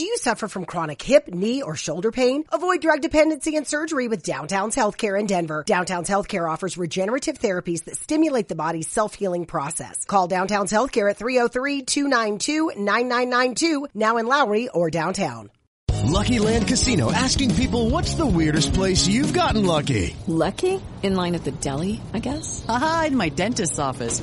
Do you suffer from chronic hip, knee, or shoulder pain? Avoid drug dependency and surgery with Downtown's Healthcare in Denver. Downtown's Healthcare offers regenerative therapies that stimulate the body's self-healing process. Call Downtown's Healthcare at 303-292-9992, now in Lowry or downtown. Lucky Land Casino asking people what's the weirdest place you've gotten lucky? Lucky? In line at the deli, I guess? Aha, in my dentist's office.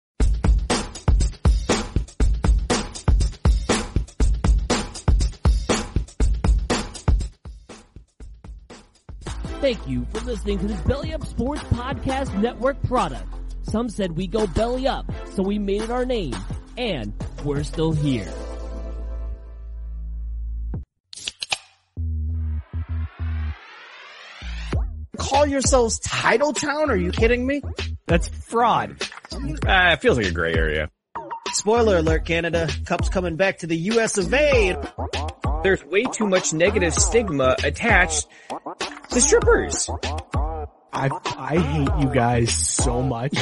Thank you for listening to this Belly Up Sports Podcast Network product. Some said we go belly up, so we made it our name, and we're still here. Call yourselves Title Town? Are you kidding me? That's fraud. Uh, it feels like a gray area. Spoiler alert, Canada. Cup's coming back to the US of A. There's way too much negative stigma attached to strippers. I I hate you guys so much.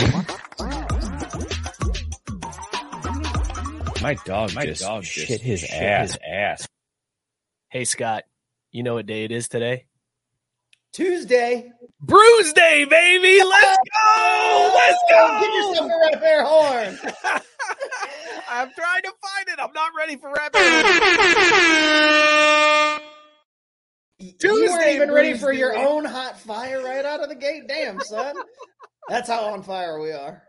My dog My just dog shit, just his, shit ass. his ass. Hey Scott, you know what day it is today? Tuesday. Bruise Day, baby! Let's go! Let's go! Get yourself a rap air horn. I'm trying to find it. I'm not ready for rap. Tuesday, you weren't even ready for your own hot fire right out of the gate. Damn, son. That's how on fire we are.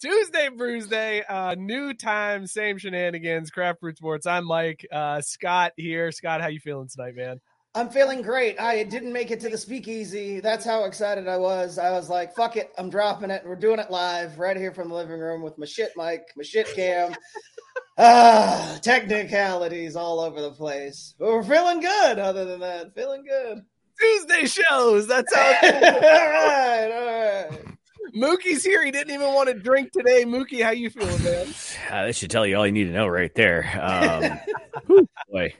Tuesday, Bruise Day, uh, new time, same shenanigans. Craft Brewed Sports. I'm Mike. Uh, Scott here. Scott, how you feeling tonight, man? I'm feeling great. I didn't make it to the speakeasy. That's how excited I was. I was like, fuck it. I'm dropping it. We're doing it live right here from the living room with my shit mic, my shit cam. ah, technicalities all over the place. But we're feeling good other than that. Feeling good. Tuesday shows. That's how all right, all right. Mookie's here. He didn't even want to drink today. Mookie, how you feeling, man? Uh, this should tell you all you need to know right there. Um, boy.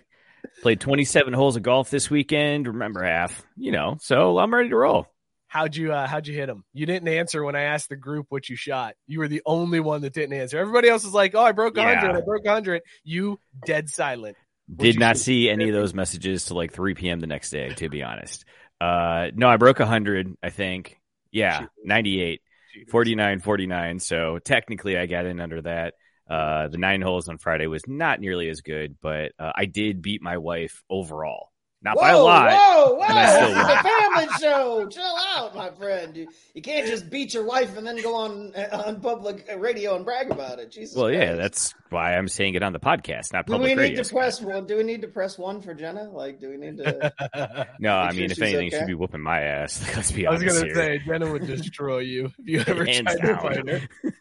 Played 27 holes of golf this weekend. Remember half, you know. So I'm ready to roll. How'd you uh, how'd you hit them? You didn't answer when I asked the group what you shot. You were the only one that didn't answer. Everybody else was like, "Oh, I broke 100. Yeah. I broke 100." You dead silent. What'd Did not shoot? see any of those messages till like 3 p.m. the next day. To be honest, uh, no, I broke 100. I think. Yeah, 98, 49, 49. So technically, I got in under that. Uh, the nine holes on Friday was not nearly as good, but uh, I did beat my wife overall. Not whoa, by a lot. Whoa, whoa! This is a family show. Chill out, my friend. You, you, can't just beat your wife and then go on uh, on public radio and brag about it. Jesus. Well, Christ. yeah, that's why I'm saying it on the podcast, not public. do public we need radio. to press one? Do we need to press one for Jenna? Like, do we need to? no, I mean, if anything, okay? she'd be whooping my ass. Let's be honest. I was gonna say Jenna would destroy you if you ever Hands tried down. to fight her.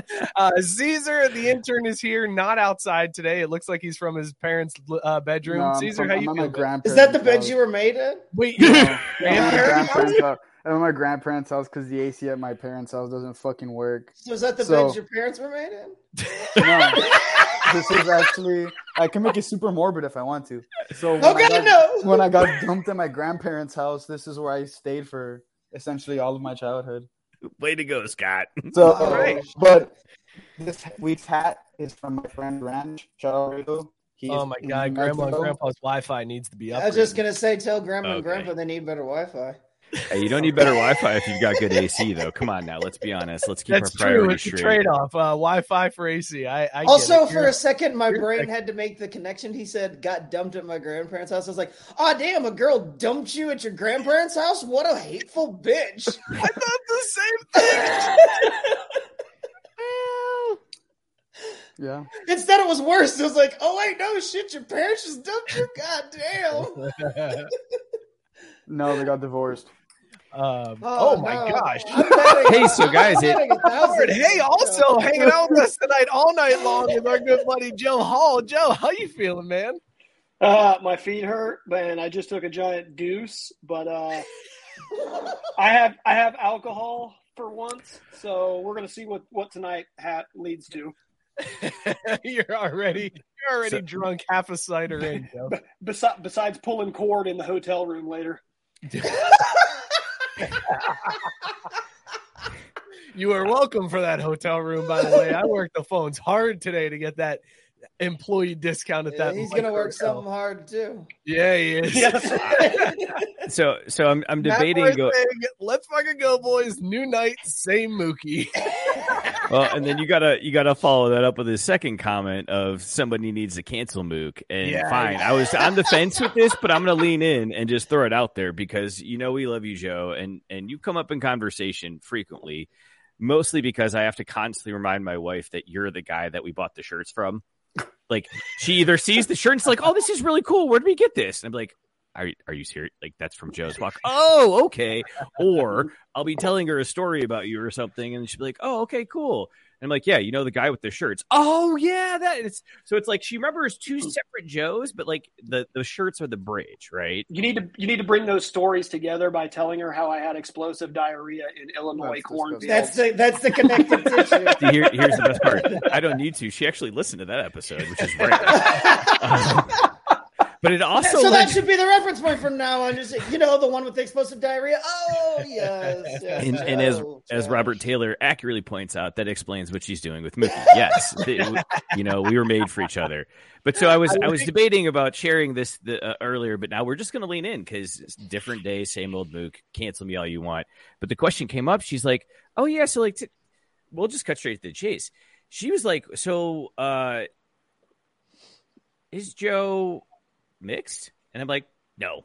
uh, Cesar, the intern, is here, not outside today. It looks like he's from his parents' uh, bedroom. No, Cesar, from, how you feel? Is that the bed you were made in? Wait, no, grandparents' house. I'm at my grandparents' house because the AC at my parents' house doesn't fucking work. So is that the so, bed your parents were made in? No, this is actually. I can make it super morbid if I want to. So when okay, I got, no. when I got dumped at my grandparents' house, this is where I stayed for essentially all of my childhood. Way to go, Scott. So, Right. but this week's hat is from my friend Ranch. Shout out He Oh my god, grandma and grandpa's Wi-Fi needs to be up. I was just gonna say, tell grandma and grandpa they need better Wi-Fi. Hey, you don't need better Wi-Fi if you've got good AC, though. Come on now, let's be honest. Let's keep That's our true. priorities It's a straight. trade-off. Uh, Wi-Fi for AC. I, I Also, it. for a second, my brain had to make the connection. He said, "Got dumped at my grandparents' house." I was like, "Oh damn, a girl dumped you at your grandparents' house? What a hateful bitch!" I thought the same thing. Yeah. Instead, it was worse. It was like, "Oh wait, no shit, your parents just dumped you." God damn. No, they got divorced. Um, oh, my no. gosh. Hey, so guys, it- betting a thousand. Howard, hey, also hanging out with us tonight all night long is our good buddy Joe Hall. Joe, how you feeling, man? Uh, my feet hurt, and I just took a giant deuce. But uh, I have I have alcohol for once, so we're gonna see what what tonight ha- leads to. you're already you're already So- drunk half a cider in, Joe. Besides, besides pulling cord in the hotel room later. You are welcome for that hotel room, by the way. I worked the phones hard today to get that employee discount at Yeah, that. he's gonna work hotel. something hard too. Yeah, he is. So, so I'm I'm debating. Go, saying, Let's fucking go, boys! New night, same Mookie. well, and then you gotta you gotta follow that up with his second comment of somebody needs to cancel Mook. And Yeah. fine, I was on the fence with this, but I'm gonna lean in and just throw it out there because you know we love you, Joe, and and you come up in conversation frequently, mostly because I have to constantly remind my wife that you're the guy that we bought the shirts from. Like she either sees the shirt and it's like, oh, this is really cool. Where did we get this? And I'm like. Are, are you serious? Like that's from Joe's walk. Oh, okay. Or I'll be telling her a story about you or something, and she'll be like, "Oh, okay, cool." And I'm like, "Yeah, you know the guy with the shirts." Oh, yeah, that is. So it's like she remembers two separate Joes, but like the the shirts are the bridge, right? You need to you need to bring those stories together by telling her how I had explosive diarrhea in Illinois That's cornfields. That's the that's the connective tissue. Here, here's the best part. I don't need to. She actually listened to that episode, which is rare. Um, but it also so like, that should be the reference point from now on. Just you know, the one with the explosive diarrhea. Oh yes, yes. and, and as Joe, as Robert Taylor accurately points out, that explains what she's doing with Mookie. Yes, The- you know we were made for each other. But so I was I was debating about sharing this the, uh, earlier, but now we're just going to lean in because different day, same old Mook. Cancel me all you want. But the question came up. She's like, "Oh yeah, so like, t- we'll just cut straight to the chase." She was like, "So uh, is Joe mixed?" And I'm like, "No."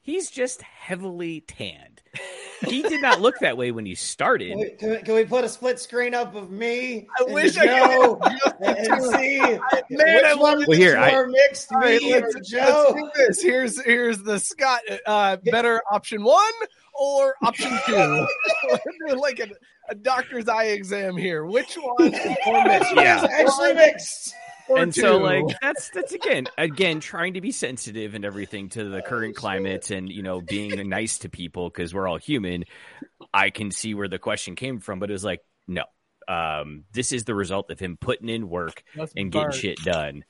He's just heavily tanned. He did not look that way when he started. Can we, can, we, can we put a split screen up of me? I wish I could. and, see Man, which I one Well, here, I- mixed, right, me let's, or let's do this. Here's here's the Scott. Uh, better option one or option two? Like a, a doctor's eye exam here. Which one is more mixed? Yeah. Actually mixed. Or and so like that's that's again again trying to be sensitive and everything to the current climate and you know being nice to people because we're all human i can see where the question came from but it was like no um this is the result of him putting in work Let's and getting burn. shit done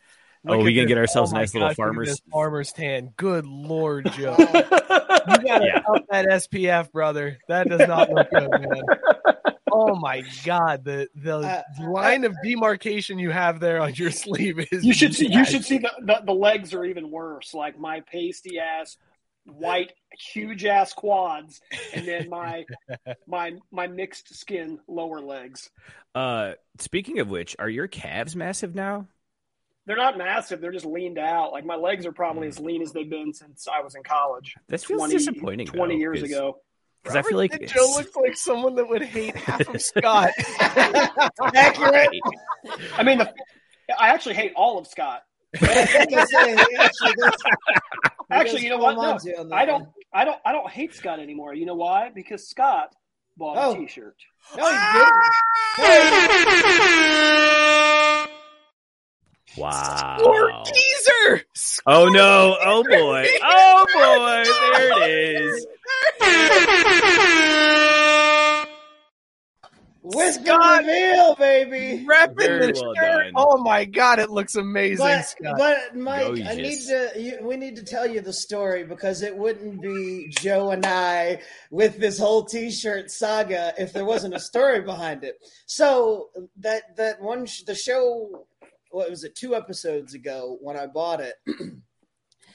Look oh we gonna get ourselves Oh a my nice little gosh, look at farmers this farmer's tan. Good lord, Joe. you gotta Yeah. up that SPF, brother. That does not look good, man. Oh my god, the the Uh, line of demarcation you have there on your sleeve is You should see. You should see the, the the legs are even worse. Like my pasty ass, white, huge ass quads, and then my my my mixed skin lower legs. uh speaking of which are your calves massive now They're not massive. They're just leaned out. Like my legs are probably as lean as they've been since I was in college. This feels disappointing, Twenty though, years 'cause- ago. Because i feel like Joe it's- looks like someone that would hate half of Scott. Accurate. I mean, the, I actually hate all of Scott. Like I say, he actually does- he Actually, does you know what? No, on to you on that I don't. I don't. I don't hate Scott anymore. You know why? Because Scott bought Oh. a T-shirt. No, he didn't. wow Or teaser. oh no oh boy oh boy there it is with Scott the baby. repping the well shirt. done. Oh my god, it looks amazing, But, but Mike, I need to. You, we need to tell you the story because it wouldn't be Joe and I with this whole T-shirt saga if there wasn't a story behind it. So that that one, sh- the show, what was it? Two episodes ago when I bought it.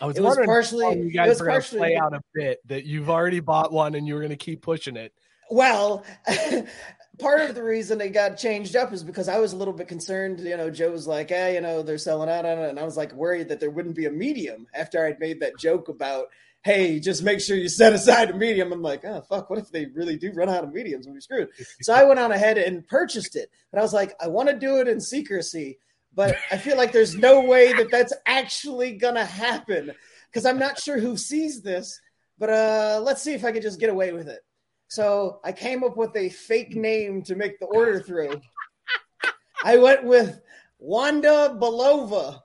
I was it was partially- you it guys was were going to partially- play out a bit that you've already bought one and you were going to keep pushing it. Well, part of the reason it got changed up is because I was a little bit concerned. You know, Joe was like, "Hey, you know, they're selling out on it," and I was like worried that there wouldn't be a medium after I'd made that joke about, "Hey, just make sure you set aside a medium." I'm like, "Oh fuck, what if they really do run out of mediums and we screwed?" So I went on ahead and purchased it, but I was like, I want to do it in secrecy, but I feel like there's no way that that's actually gonna happen because I'm not sure who sees this. But uh, let's see if I can just get away with it. So I came up with a fake name to make the order through. I went with Wanda Belova.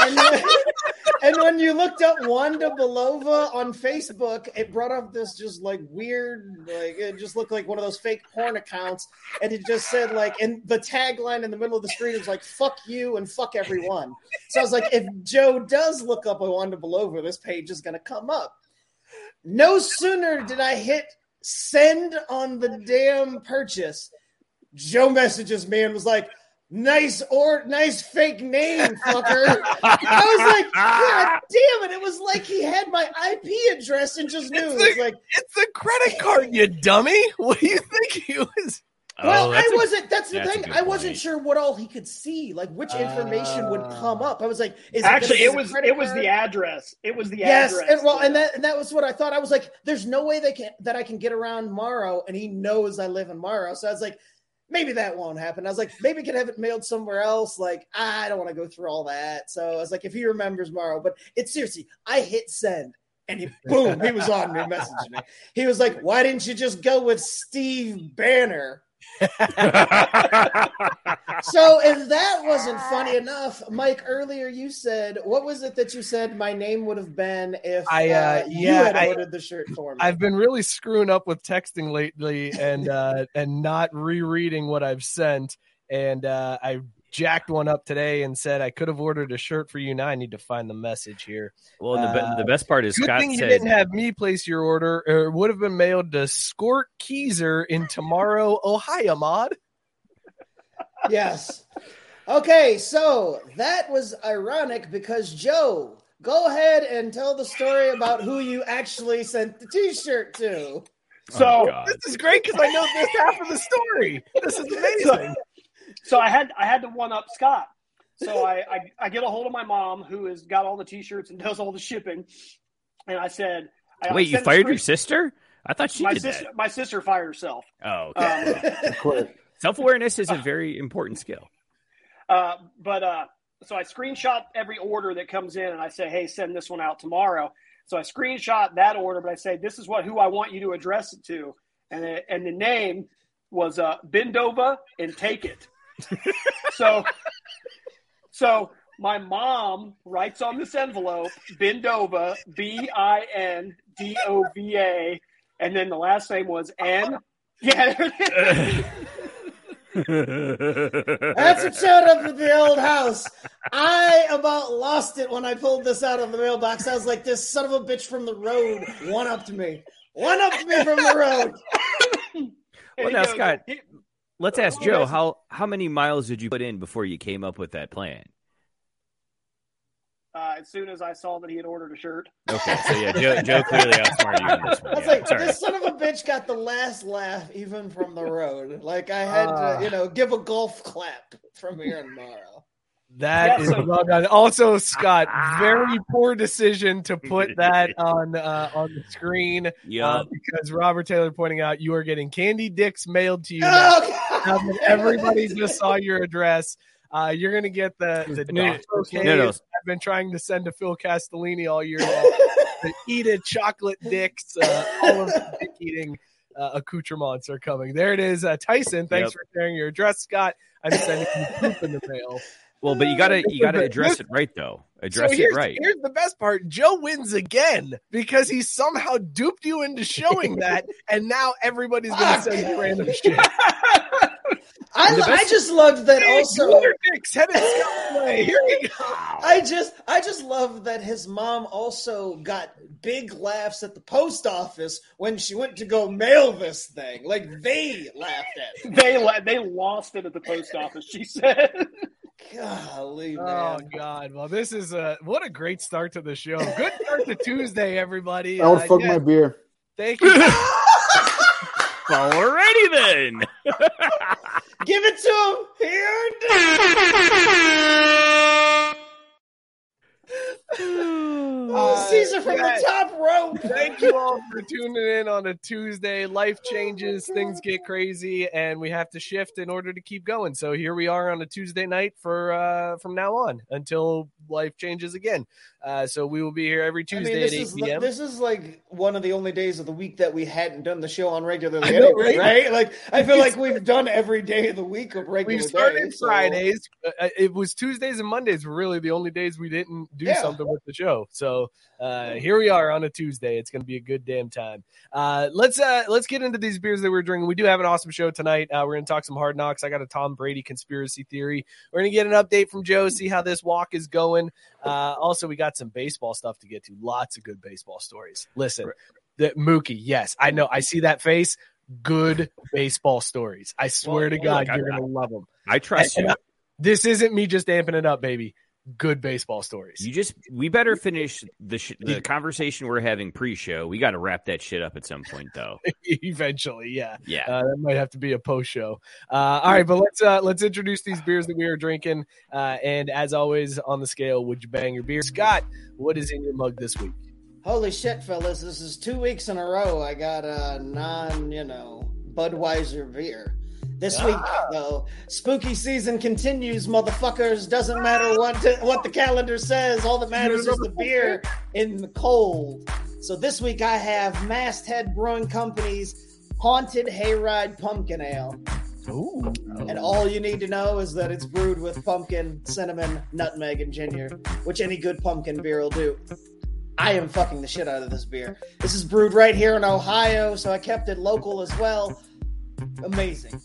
And, when, and when you looked up Wanda Belova on Facebook, it brought up this just like weird, like it just looked like one of those fake porn accounts. And it just said like, and the tagline in the middle of the screen was like, fuck you and fuck everyone. So I was like, if Joe does look up a Wanda Belova, this page is going to come up. No sooner did I hit send on the damn purchase, Joe messages me and was like, "Nice or nice fake name, fucker." I was like, "God damn it!" It was like he had my IP address and just knew. It was like, It's a credit card, you dummy. What do you think he was? Oh, well, Oh, I wasn't. That's the that's thing. I wasn't point. sure what all he could see, like which information would ah. come up. I was like, "Is Actually, it, it was his credit it was card? the address. It was the Yes, address. and well, and that and that was what I thought. I was like, "There's no way they can that I can get around Morrow, and he knows I live in Morrow." So I was like, maybe that won't happen. I was like, maybe we could have it mailed somewhere else. Like, I don't want to go through all that. So I was like, if he remembers Morrow, but it's seriously, I hit send. And he boom, he was on me, messaging me. He was like, "Why didn't you just go with Steve Banner?" so if that wasn't funny enough, Mike, earlier you said what was it that you said my name would have been if I, uh, uh, you yeah, had I- ordered the shirt for me? I've been really screwing up with texting lately and uh and not rereading what I've sent. And uh I jacked one up today and said I could have ordered a shirt for you. Now I need to find the message here. Well, and the, be- Uh, the best part is Good Scott thing you didn't have me place your order, or it would have been mailed to Skort Keezer in Tomorrow, Ohio, Mod. yes. Okay, so that was ironic because Joe, go ahead and tell the story about who you actually sent the T-shirt to. So Oh, This is great because I know this half of the story. This is amazing. So I had I had to one up Scott. So I, I I get a hold of my mom who has got all the T-shirts and does all the shipping, and I said, I "Wait, you fired your sister? I thought she my did sister that." my sister fired herself. Oh, okay. Um, self awareness is a very important skill. Uh, but uh, so I screenshot every order that comes in, and I say, "Hey, send this one out tomorrow." So I screenshot that order, but I say, "This is what who I want you to address it to," and it, and the name was uh, Bendova and Take It. so, so my mom writes on this envelope Bendova, B I N D O V A, and then the last name was N. Yeah. That's what showed up at the old house. I about lost it when I pulled this out of the mailbox. I was like, this son of a bitch from the road one upped me. One upped me from the road. Well, he now, goes, Scott, he- let's ask Joe goes- how how many miles did you put in before you came up with that plan? uh, as soon as I saw that he had ordered a shirt. Okay, so yeah, Joe, Joe clearly outsmarted you on this one. I was Yeah, like, sorry. this son of a bitch got the last laugh even from the road. Like I had Ah. to, you know, give a golf clap from here and tomorrow. That Yeah, is so- well done. Also, Scott, very poor decision to put that on uh, on the screen Yeah. uh, because Robert Taylor pointing out you are getting candy dicks mailed to you. Oh, That everybody just saw your address. Uh, you're gonna get the the No, no, no. I've been trying to send to Phil Castellini all year long. the eat it chocolate dicks, uh, all of the dick eating uh, accoutrements are coming. There it is, uh, Tyson. Thanks Yep. for sharing your address, Scott. I'm sending you poop in the mail. Well, but you gotta you gotta address it right though. Address so it right. Here's the best part: Joe wins again because he somehow duped you into showing that, and now everybody's going to send you random shit. I, The I just loved that also. Warnick's headed Scott's way. Here we go. I just I just love that his mom also got big laughs at the post office when she went to go mail this thing. Like they laughed at it. They la- they lost it at the post office. She said. Golly, Oh man. God! Well, this is a what a great start to the show. Good start to Tuesday, everybody. I would Uh, fuck yeah, my beer. Thank you. Alrighty then. Give it to him here. Uh, Cesar from yeah. the top rope. Thank you all for tuning in on a Tuesday. Life changes, things get crazy, and we have to shift in order to keep going. So here we are on a Tuesday night for uh, from now on until life changes again. Uh, so we will be here every I Tuesday mean, this at eight is p.m. this is like one of the only days of the week that we hadn't done the show on regularly, know, anyway, right? right? Like I feel like we've done every day of the week of regular. we started days, Fridays. Uh, it was Tuesdays and Mondays were really the only days we didn't do Yeah. something with the show. So uh, here we are on a Tuesday. It's going to be a good damn time. Uh, let's uh, let's get into these beers that we're drinking. We do have an awesome show tonight. Uh, we're going to talk some hard knocks. I got a Tom Brady conspiracy theory. We're going to get an update from Joe, see how this walk is going. Uh, also, we got some baseball stuff to get to. Lots of good baseball stories. Listen, the Mookie. Yes, I know. I see that face. Good baseball stories. I swear to God, look, you're going to love them. I trust And you. I- this isn't me just amping it up, baby. Good baseball stories. You just we better finish the sh- the conversation we're having pre-show. We got to wrap that shit up at some point, though. Eventually, yeah, Yeah. Uh, that might have to be a post show. Uh, all right, but let's uh, let's introduce these beers that we are drinking. Uh, and as always, on the scale, would you bang your beer, Scott? What is in your mug this week? Holy shit, fellas! This is two weeks in a row. I got a non, you know, Budweiser beer. This week, though, spooky season continues, motherfuckers. Doesn't matter what what the calendar says. All that matters is the beer in the cold. So this week, I have Masthead Brewing Company's Haunted Hayride Pumpkin Ale. Ooh. And all you need to know is that it's brewed with pumpkin, cinnamon, nutmeg, and ginger, which any good pumpkin beer will do. I am fucking the shit out of this beer. This is brewed right here in Ohio, so I kept it local as well. Amazing.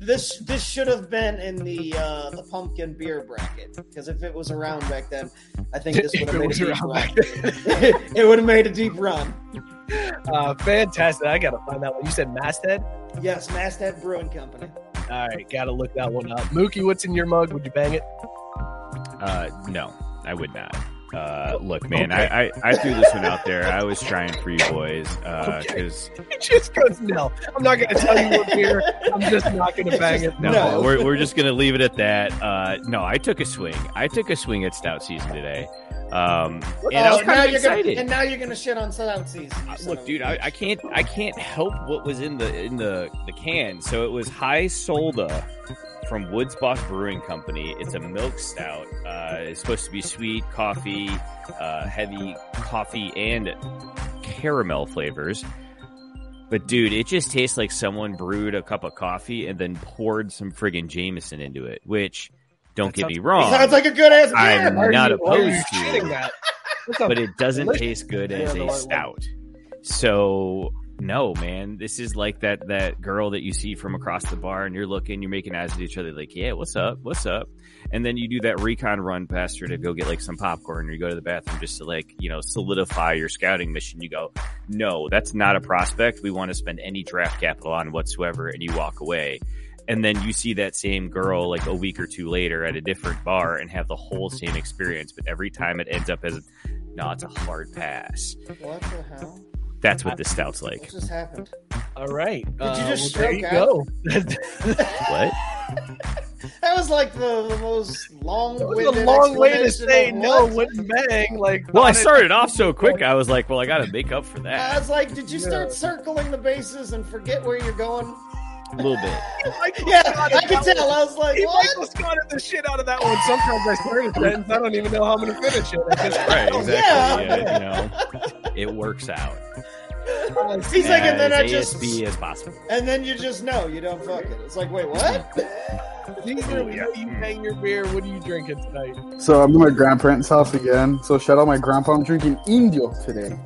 This this should have been in the uh, the pumpkin beer bracket because if it was around back then, I think this would have it made a deep run. back it would have made a deep run. Uh, fantastic! I gotta find that one. You said Masthead. Yes, Masthead Brewing Company. All right, gotta look that one up. Mookie, what's in your mug? Would you bang it? Uh, no, I would not. Uh, look, man, I, I I threw this one out there. I was trying for you boys because It just goes no. I'm not gonna tell you what beer. I'm just not gonna bang it. no, we're we're just gonna leave it at that. Uh, no, I took a swing. I took a swing at stout season today. Um, and Oh, was now kind of you're gonna, and now you're gonna shit on stout Season. Look, dude, I, I can't I can't help what was in the in the the can. So it was High Solda from Woods Boss Brewing Company. It's a milk stout. Uh, it's supposed to be sweet, coffee, uh, heavy coffee, and caramel flavors. But dude, it just tastes like someone brewed a cup of coffee and then poured some friggin' Jameson into it. Which, don't That get me wrong, Sounds like a good ass. I'm are not you- why are you opposed to? That but it doesn't taste good as a stout. So no, man, this is like that that girl that you see from across the bar, and you're looking, you're making eyes at each other, like, yeah, what's up, what's up, and then you do that recon run past her to go get like some popcorn, or you go to the bathroom just to like you know solidify your scouting mission. You go, no, that's not a prospect. We want to spend any draft capital on whatsoever, and you walk away. And then you see that same girl like a week or two later at a different bar and have the whole same experience, but every time it ends up as no, it's a hard pass. What the hell? That's what this stout's like. What just happened? All right. Did you uh, just there stroke you out? go. What? That was like the, the most long. That was a long way to say no, wouldn't bang. Like, Well, I started off so quick. I was like, well, I got to make up for that. I was like, did you start circling the bases and forget where you're going? A little bit. Yeah, I can tell. I was like, He what? Michael Scotted the shit out of that one. Sometimes I start a sentence, I don't even know how I'm going to finish it. Right, exactly. Yeah. Yeah, you know, it works out. He's like, and then I just, ASB as possible. and then you just know you don't fuck it. It's like, wait, what? Cesar, when you bang your beer, what are you drinking tonight? So I'm at my grandparents' house again. So shout out my grandpa. I'm drinking Indio today.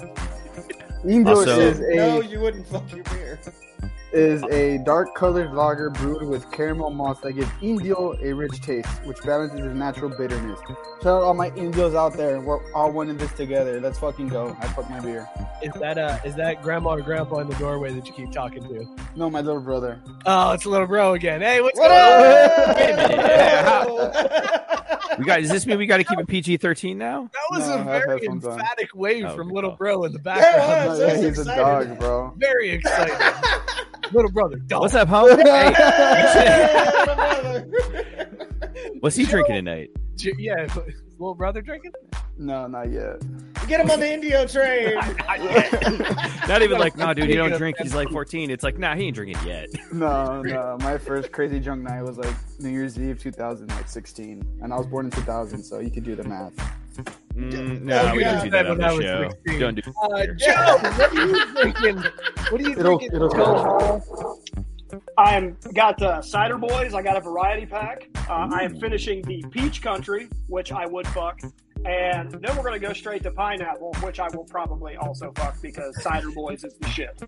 Indio Also- is a No, you wouldn't fuck your beer. Is a dark colored lager brewed with caramel malts that gives Indio a rich taste, which balances its natural bitterness. Shout out all my Indios out there. We're all one in this together. Let's fucking go. I fuck my beer. Is that uh is that grandma or grandpa in the doorway that you keep talking to? No, my little brother. Oh, it's a little bro again. Hey, what's What going up? on? Wait a minute. Yeah, We got. Does this mean we got to keep it PG thirteen now? That was No, a I have very headphones on. emphatic wave Oh, from little bro in the Yeah, background. it was. Yeah, I was he's a dog, bro. Very excited. little brother, dog. What's up, home? Hey, what's he drinking tonight? Yeah, little brother drinking? No, not yet. Get him on the Indio train. Not even like, no, dude, he don't drink. He's like fourteen. It's like, nah, he ain't drinking yet. No, no. My first crazy drunk night was like New Year's Eve 2016, and I was born in 2000, so you could do the math. Mm, no, we don't do that on When I the was show. 16. Don't do. Uh, Joe, what are you drinking? What are you It'll- drinking? it'll Joe come. I'm got uh, cider boys. I got a variety pack. Uh, I am finishing the peach country, which I would fuck, and then we're gonna go straight to pineapple, which I will probably also fuck because cider boys is the shit.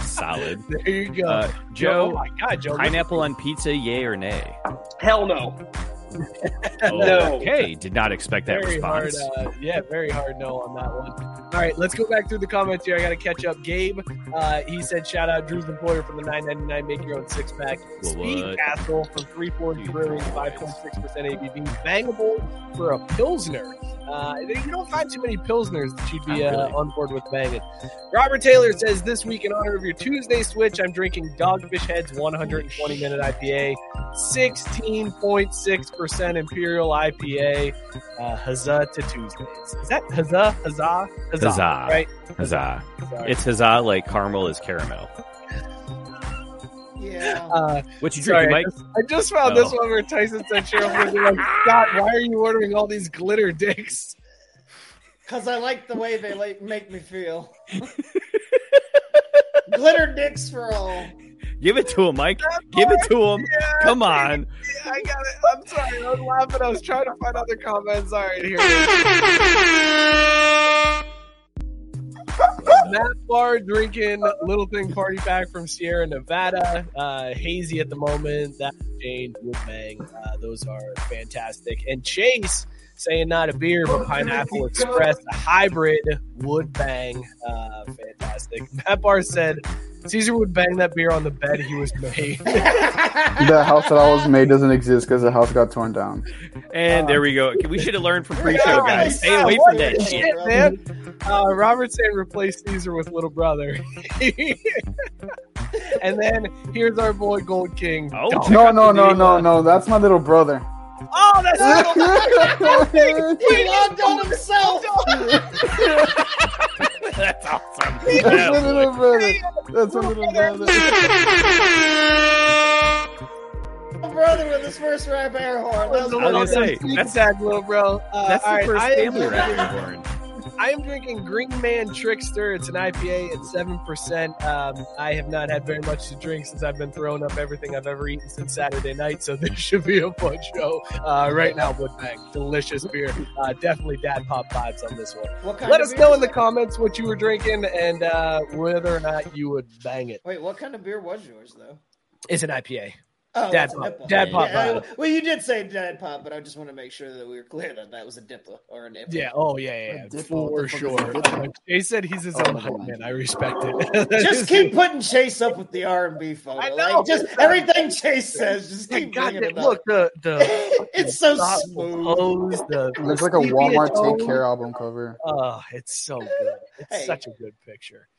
Solid. There you go. Uh, oh Joe, my god, Joe. pineapple on pizza, yay or nay? Hell no. Oh, Okay, did not expect that very hard. response. Uh, yeah, very hard no on that one. All right, let's go back through the comments here. I got to catch up. Gabe, uh, he said, "Shout out Drew's employer for the 9.99 make your own six pack." Speed what? Castle from Three Forks Brewing, 5.6 percent ABV, bangable for a pilsner. Uh, you don't find too many pilsners that you'd be uh, really. on board with banging. Robert Taylor says, "This week in honor of your Tuesday switch, I'm drinking Dogfish Head's 120 minute IPA, 16.6 percent Imperial IPA." Uh, huzzah to Tuesdays. Is that huzzah? Huzzah? Huzzah. Huzzah. Right? Huzzah. Sorry. It's huzzah like caramel is caramel. Yeah. Uh, What you sorry, drinking, Mike? I just, I just found this Oh. one where Tyson said, Cheryl, like, Scott, why are you ordering all these glitter dicks? Because I like the way they like make me feel. Glitter dicks for all. Give it to him, Mike. Give it to him. Yeah, Come on. Yeah, I got it. I'm sorry. I was laughing. I was trying to find other comments. All right, here it is. Matt Bar drinking Little Thing Party Pack from Sierra Nevada. Uh, hazy at the moment. That Jane would bang. Uh, those are fantastic. And Chase saying not a beer, but Pineapple Express, a hybrid would bang. Uh, fantastic. Matt Bar said Cesar would bang that beer on the bed he was made. The house that I was made doesn't exist because the house got torn down. And there we go. We should have learned from pre-show, guys. Stay away from that the shit. man. Uh, Robert saying replace Cesar with little brother. and then here's our boy Gold King. Oh, No, no, no, no, no. That's my little brother. Oh, that's little He logged on himself. That's awesome. That's my little brother. That's my little brother. brother with his first rap air horn. That was I was gonna say, that's attack, little bro. Uh, that's the right, first I family drinking- rap born. I am drinking Green Man Trickster. It's an IPA at seven percent. Um, I have not had very much to drink since I've been throwing up everything I've ever eaten since Saturday night. So this should be a fun show. Uh, right now, Woodbank, delicious beer. Uh, definitely dad pop vibes on this one. Let us know in the comments what you were drinking and uh, whether or not you would bang it. Wait, what kind of beer was yours though? It's an IPA. Oh, Dad that's a pop. Dad pop Yeah, vibe. I- well, you did say dad pop, but I just want to make sure that we were clear that that was a dipper or a nipple. Yeah. Oh, yeah, yeah, yeah. For what sure. is a dippo? Said he's his Oh, own hype man. I respect it. Just keep putting Chase up with the R and B photo. I know. Like, just everything Chase says. Just keep God, bringing it look the the it's so stop smooth. pose, the It looks like a Walmart. Take Care album cover. Oh, it's so good. It's Hey. such a good picture.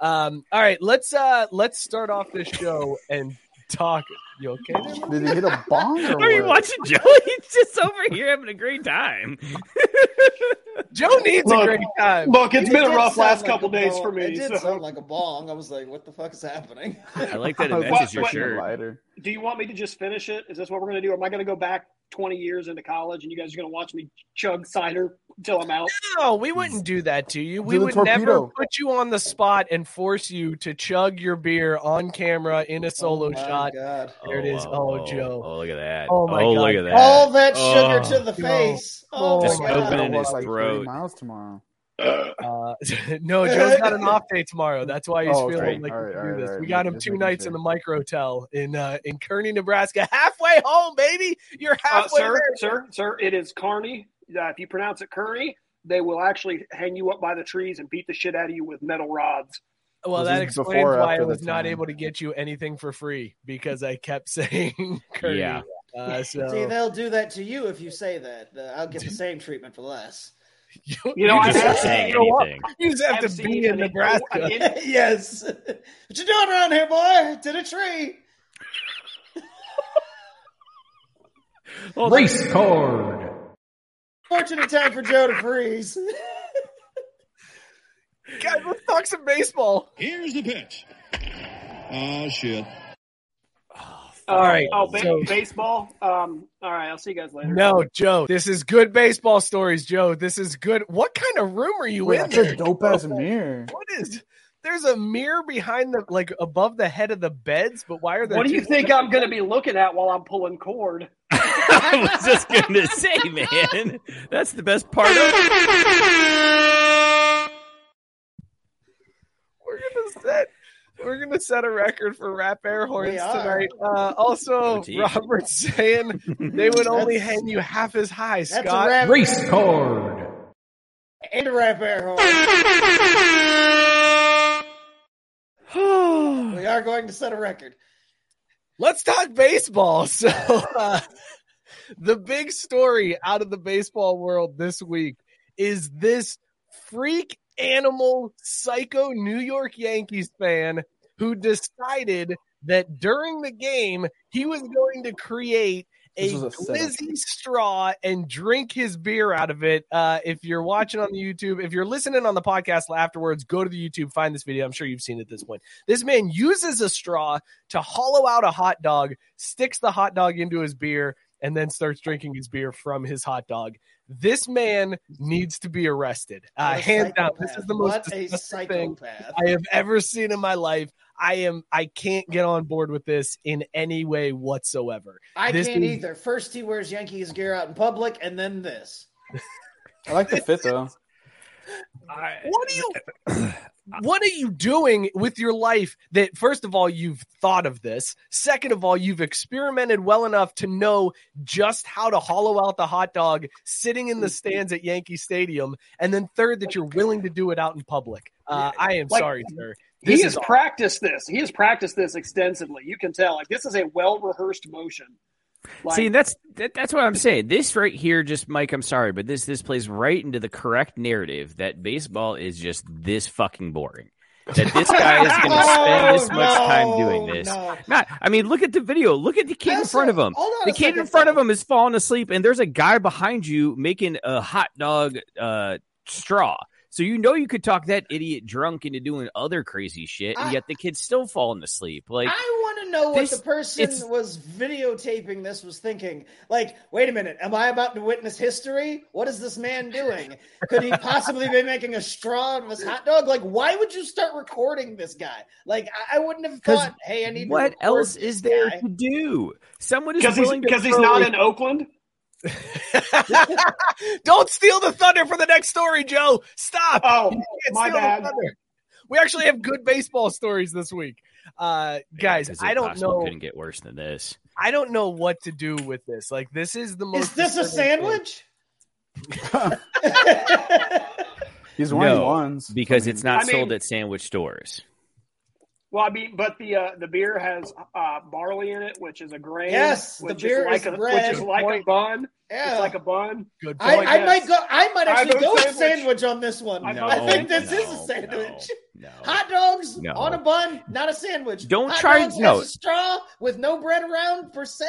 Um, all right, let's uh let's start off this show and talk. You okay? There? Did he hit a bong? Or Are you what? watching Joe? He's just over here having a great time. Joe needs Look, a great time. Look, it's It been a rough last like couple days bong. for me. It did so- sound like a bong. I was like, "What the fuck is happening?" I like that it What- matches your what- shirt. Lighter. Do you want me to just finish it? Is this what we're going to do? Or am I going to go back 20 years into college and you guys are going to watch me chug cider until I'm out? No, we wouldn't do that to you. We Do the would never put you on the spot and force you to chug your beer on camera in a solo Oh my shot. God. There it is. Oh, Joe. Oh, look at that. Oh, my oh, God. look at that. All that sugar Oh. to the face. Oh, Just my open God. it. In walk his like throat. miles tomorrow. Uh, no, Joe's got an off day tomorrow. That's why he's Oh, feeling okay. like All right, do right, this. all right. We got him two nights sure. in the micro hotel in uh, in Kearney, Nebraska. Halfway home, baby. You're Uh, halfway sir, there. sir, sir, it is Kearney. Uh, if you pronounce it Curry, they will actually hang you up by the trees and beat the shit out of you with metal rods. Well, Was that explains why I was not able to get you anything for free because I kept saying Kearney. Yeah. Uh, so See, they'll do that to you if you say that. Uh, I'll get the same treatment for less. you, You know, You I just have not saying you know anything. You just have I've to be in an- Nebraska. in- yes. What you doing around here, boy? To the tree. Race card. Fortunate time for Joe to freeze. Guys, let's talk some baseball. Here's the pitch. Oh shit. All right. Oh, ba- so- baseball. Um, all right, I'll see you guys later. No, Joe, this is good baseball stories, Joe. This is good. What kind of room are you Wait, in? that's there? a dope ass mirror. What is? There's a mirror behind the like above the head of the beds, but why are there? What do you think I'm going to be looking at while I'm pulling cord? I was just going to say, man, that's the best part of it. We're gonna set. We're gonna set a record for rap air horns tonight. Uh, also, Oh. Robert's saying they would only That's- hang you half as high. That's Scott, a rap Race card. and a rap air horn. we are going to set a record. let's talk baseball. So, uh, the big story out of the baseball world this week is this freak animal psycho New York Yankees fan who decided that during the game he was going to create a, a glizzy straw and drink his beer out of it. Uh, if you're watching on the YouTube, if you're listening on the podcast afterwards, go to the YouTube, find this video. I'm sure you've seen it at this point. This man uses a straw to hollow out a hot dog, sticks the hot dog into his beer, and then starts drinking his beer from his hot dog. This man needs to be arrested. Uh, What hands down, this is the most disgusting thing. I have ever seen in my life. I am I can't get on board with this in any way whatsoever. I This can't is- either. First, he wears Yankees gear out in public, and then this. I like the fit though. What are you What are you doing with your life that first of all you've thought of this, second of all you've experimented well enough to know just how to hollow out the hot dog sitting in the stands at Yankee Stadium, and then third that you're willing to do it out in public. Uh, I am Like, sorry, sir. He has practiced this. He has practiced this extensively. You can tell. Like this is a well rehearsed motion. Like, See, that's that, that's what I'm saying. This right here, just Mike. I'm sorry, but this this plays right into the correct narrative that baseball is just this fucking boring. That this guy is going to spend this No, much time doing this. no. Not, I mean, look at the video. Look at the kid in front a- of him. The kid in front of him is falling asleep, and there's a guy behind you making a hot dog uh, straw. So you know you could talk that idiot drunk into doing other crazy shit, and I- yet the kid's still falling asleep. Like I want to know what the person it's- was videotaping this was thinking. Like, wait a minute, am I about to witness history? What is this man doing? Could he possibly be making a straw of his hot dog? Like, why would you start recording this guy? Like, I, I wouldn't have thought, hey, I need what record else is there guy. to do? Someone is because he's willing because he's not a- in Oakland. Don't steal the thunder for the next story, Joe. Stop. Oh, my bad. We actually have good baseball stories this week. Uh guys, Because I don't possibly know Couldn't get worse than this. I don't know what to do with this. Like this is the most Is this a sandwich? He's one No, ones because it's not I mean- sold at sandwich stores. Well, I mean, but the uh, the beer has uh, barley in it, which is a grain. Yes, the which beer is is like a, bread. which is like a bun. Yeah. It's like a bun. Good I, point. I yes. might go. I might actually vote go with sandwich. sandwich on this one. I I think sandwich. this is a sandwich. No. Hot dogs No. on a bun, not a sandwich. Don't Hot try- dogs no. a straw with no bread around per se.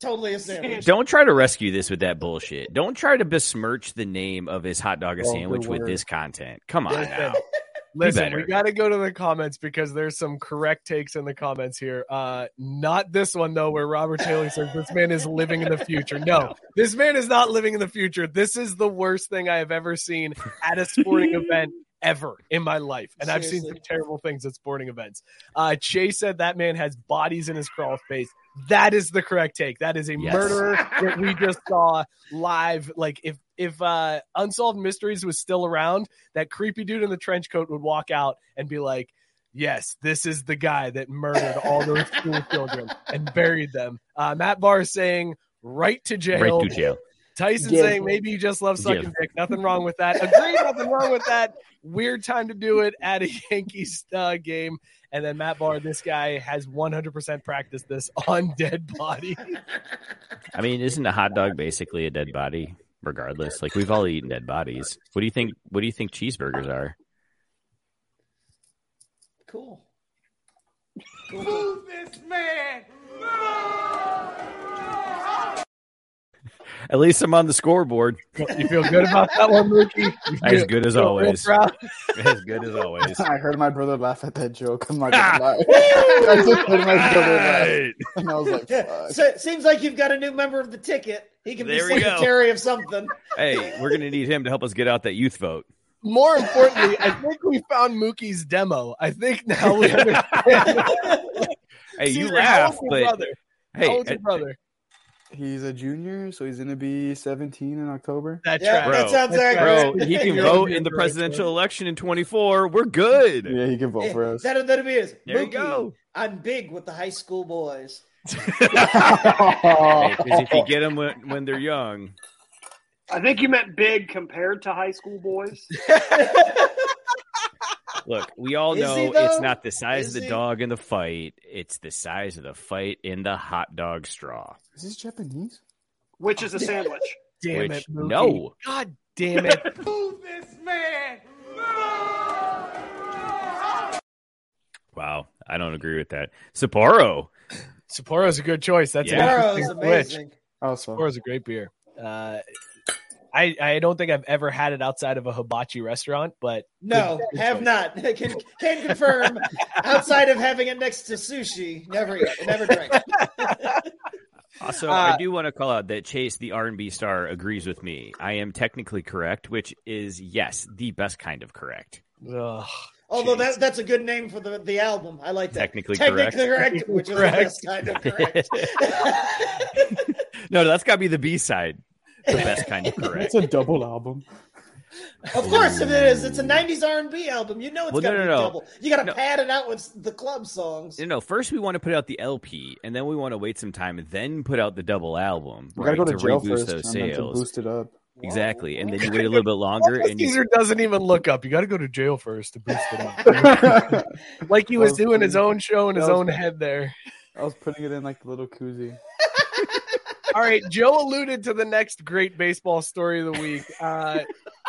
Totally a sandwich. Don't try to rescue this with that bullshit. Don't try to besmirch the name of his hot dog a Oh, sandwich with this content. Come on now. Listen, we got to go to the comments because there's some correct takes in the comments here. Uh, not this one though, where Robert Taylor says this man is living in the future. No, this man is not living in the future. This is the worst thing I have ever seen at a sporting event ever in my life, and I've seen some terrible things at sporting events. Uh, Chase said that man has bodies in his crawl space. That is the correct take. That is a Yes. murderer that we just saw live. Like if if uh, Unsolved Mysteries was still around, that creepy dude in the trench coat would walk out and be like, "Yes, this is the guy that murdered all those school children and buried them." Uh, Matt Barr is saying, "Right to jail." Right to jail. Tyson Yeah. saying maybe you just love sucking Yeah. dick. Nothing wrong with that. Agree, nothing wrong with that. Weird time to do it at a Yankees uh, game. And then Matt Barr, this guy has 100% practiced this on dead body. I mean, isn't a hot dog basically a dead body? Regardless, like we've all eaten dead bodies. What do you think? What do you think cheeseburgers are? Cool. Move this man! At least I'm on the scoreboard. You feel good about that one, Mookie? As feel- good as always. As good as always. I heard my brother laugh at that joke. I'm not gonna lie. I just heard my brother laugh, Right. and I was like, Fuck. so it seems like you've got a new member of the ticket. He can There be go. secretary of something. Hey, we're gonna need him to help us get out that youth vote. More importantly, I think we found Mookie's demo. I think now we understand. Hey, you Cesar, how laugh, old's your but brother? hey, how old's your uh, brother? He's a junior, so he's gonna be 17 in October. That Yeah, tracks. that sounds That's accurate. bro, he can vote in the presidential right, election in 24. We're good. Yeah, he can vote Yeah, for us. That'll, that'll be it. There you go. I'm big with the high school boys. Because if you get them when, when they're young, I think you meant big compared to high school boys. look, we all Is know he, it's not the size Is of the he? dog in the fight; it's the size of the fight in the hot dog straw. Is this Japanese? Which is a sandwich. Damn Which- it, Mookie. no. God damn it. Move this man! Wow, I don't agree with that. Sapporo, Sapporo's a good choice. That's Yeah. an Sapporo's interesting switch. amazing. Also, Sapporo's a great beer. Uh, I I don't think I've ever had it outside of a hibachi restaurant, but No, good- good have choice. not. Can, can confirm. outside of having it next to sushi, never eat, never drink. Also, Uh, I do want to call out that Chase, the R&B star, agrees with me. I am technically correct, which is yes, the best kind of correct. Ugh. Although Jeez. that, that's a good name for the, the album. I like that. Technically Technically correct. correct, which is Correct. the best kind of correct. no, that's got to be the B side. The best kind of correct. it's a double album. of course, if it is, it's a '90s R&B album. You know it's Well, got to no, be no, no. double. You got to No. pad it out with the club songs. You know, first we want to put out the LP, and then we want to wait some time, and then put out the double album. We right, gotta go to, jail first those and then to sales. boost it up. Exactly, and then you wait a little bit longer, and you Cesar doesn't even look up. You got to go to jail first to boost it up. like he was was doing his own show in his was own head there. I was putting it in like the little koozie. All right, Joe alluded to the next great baseball story of the week. Uh,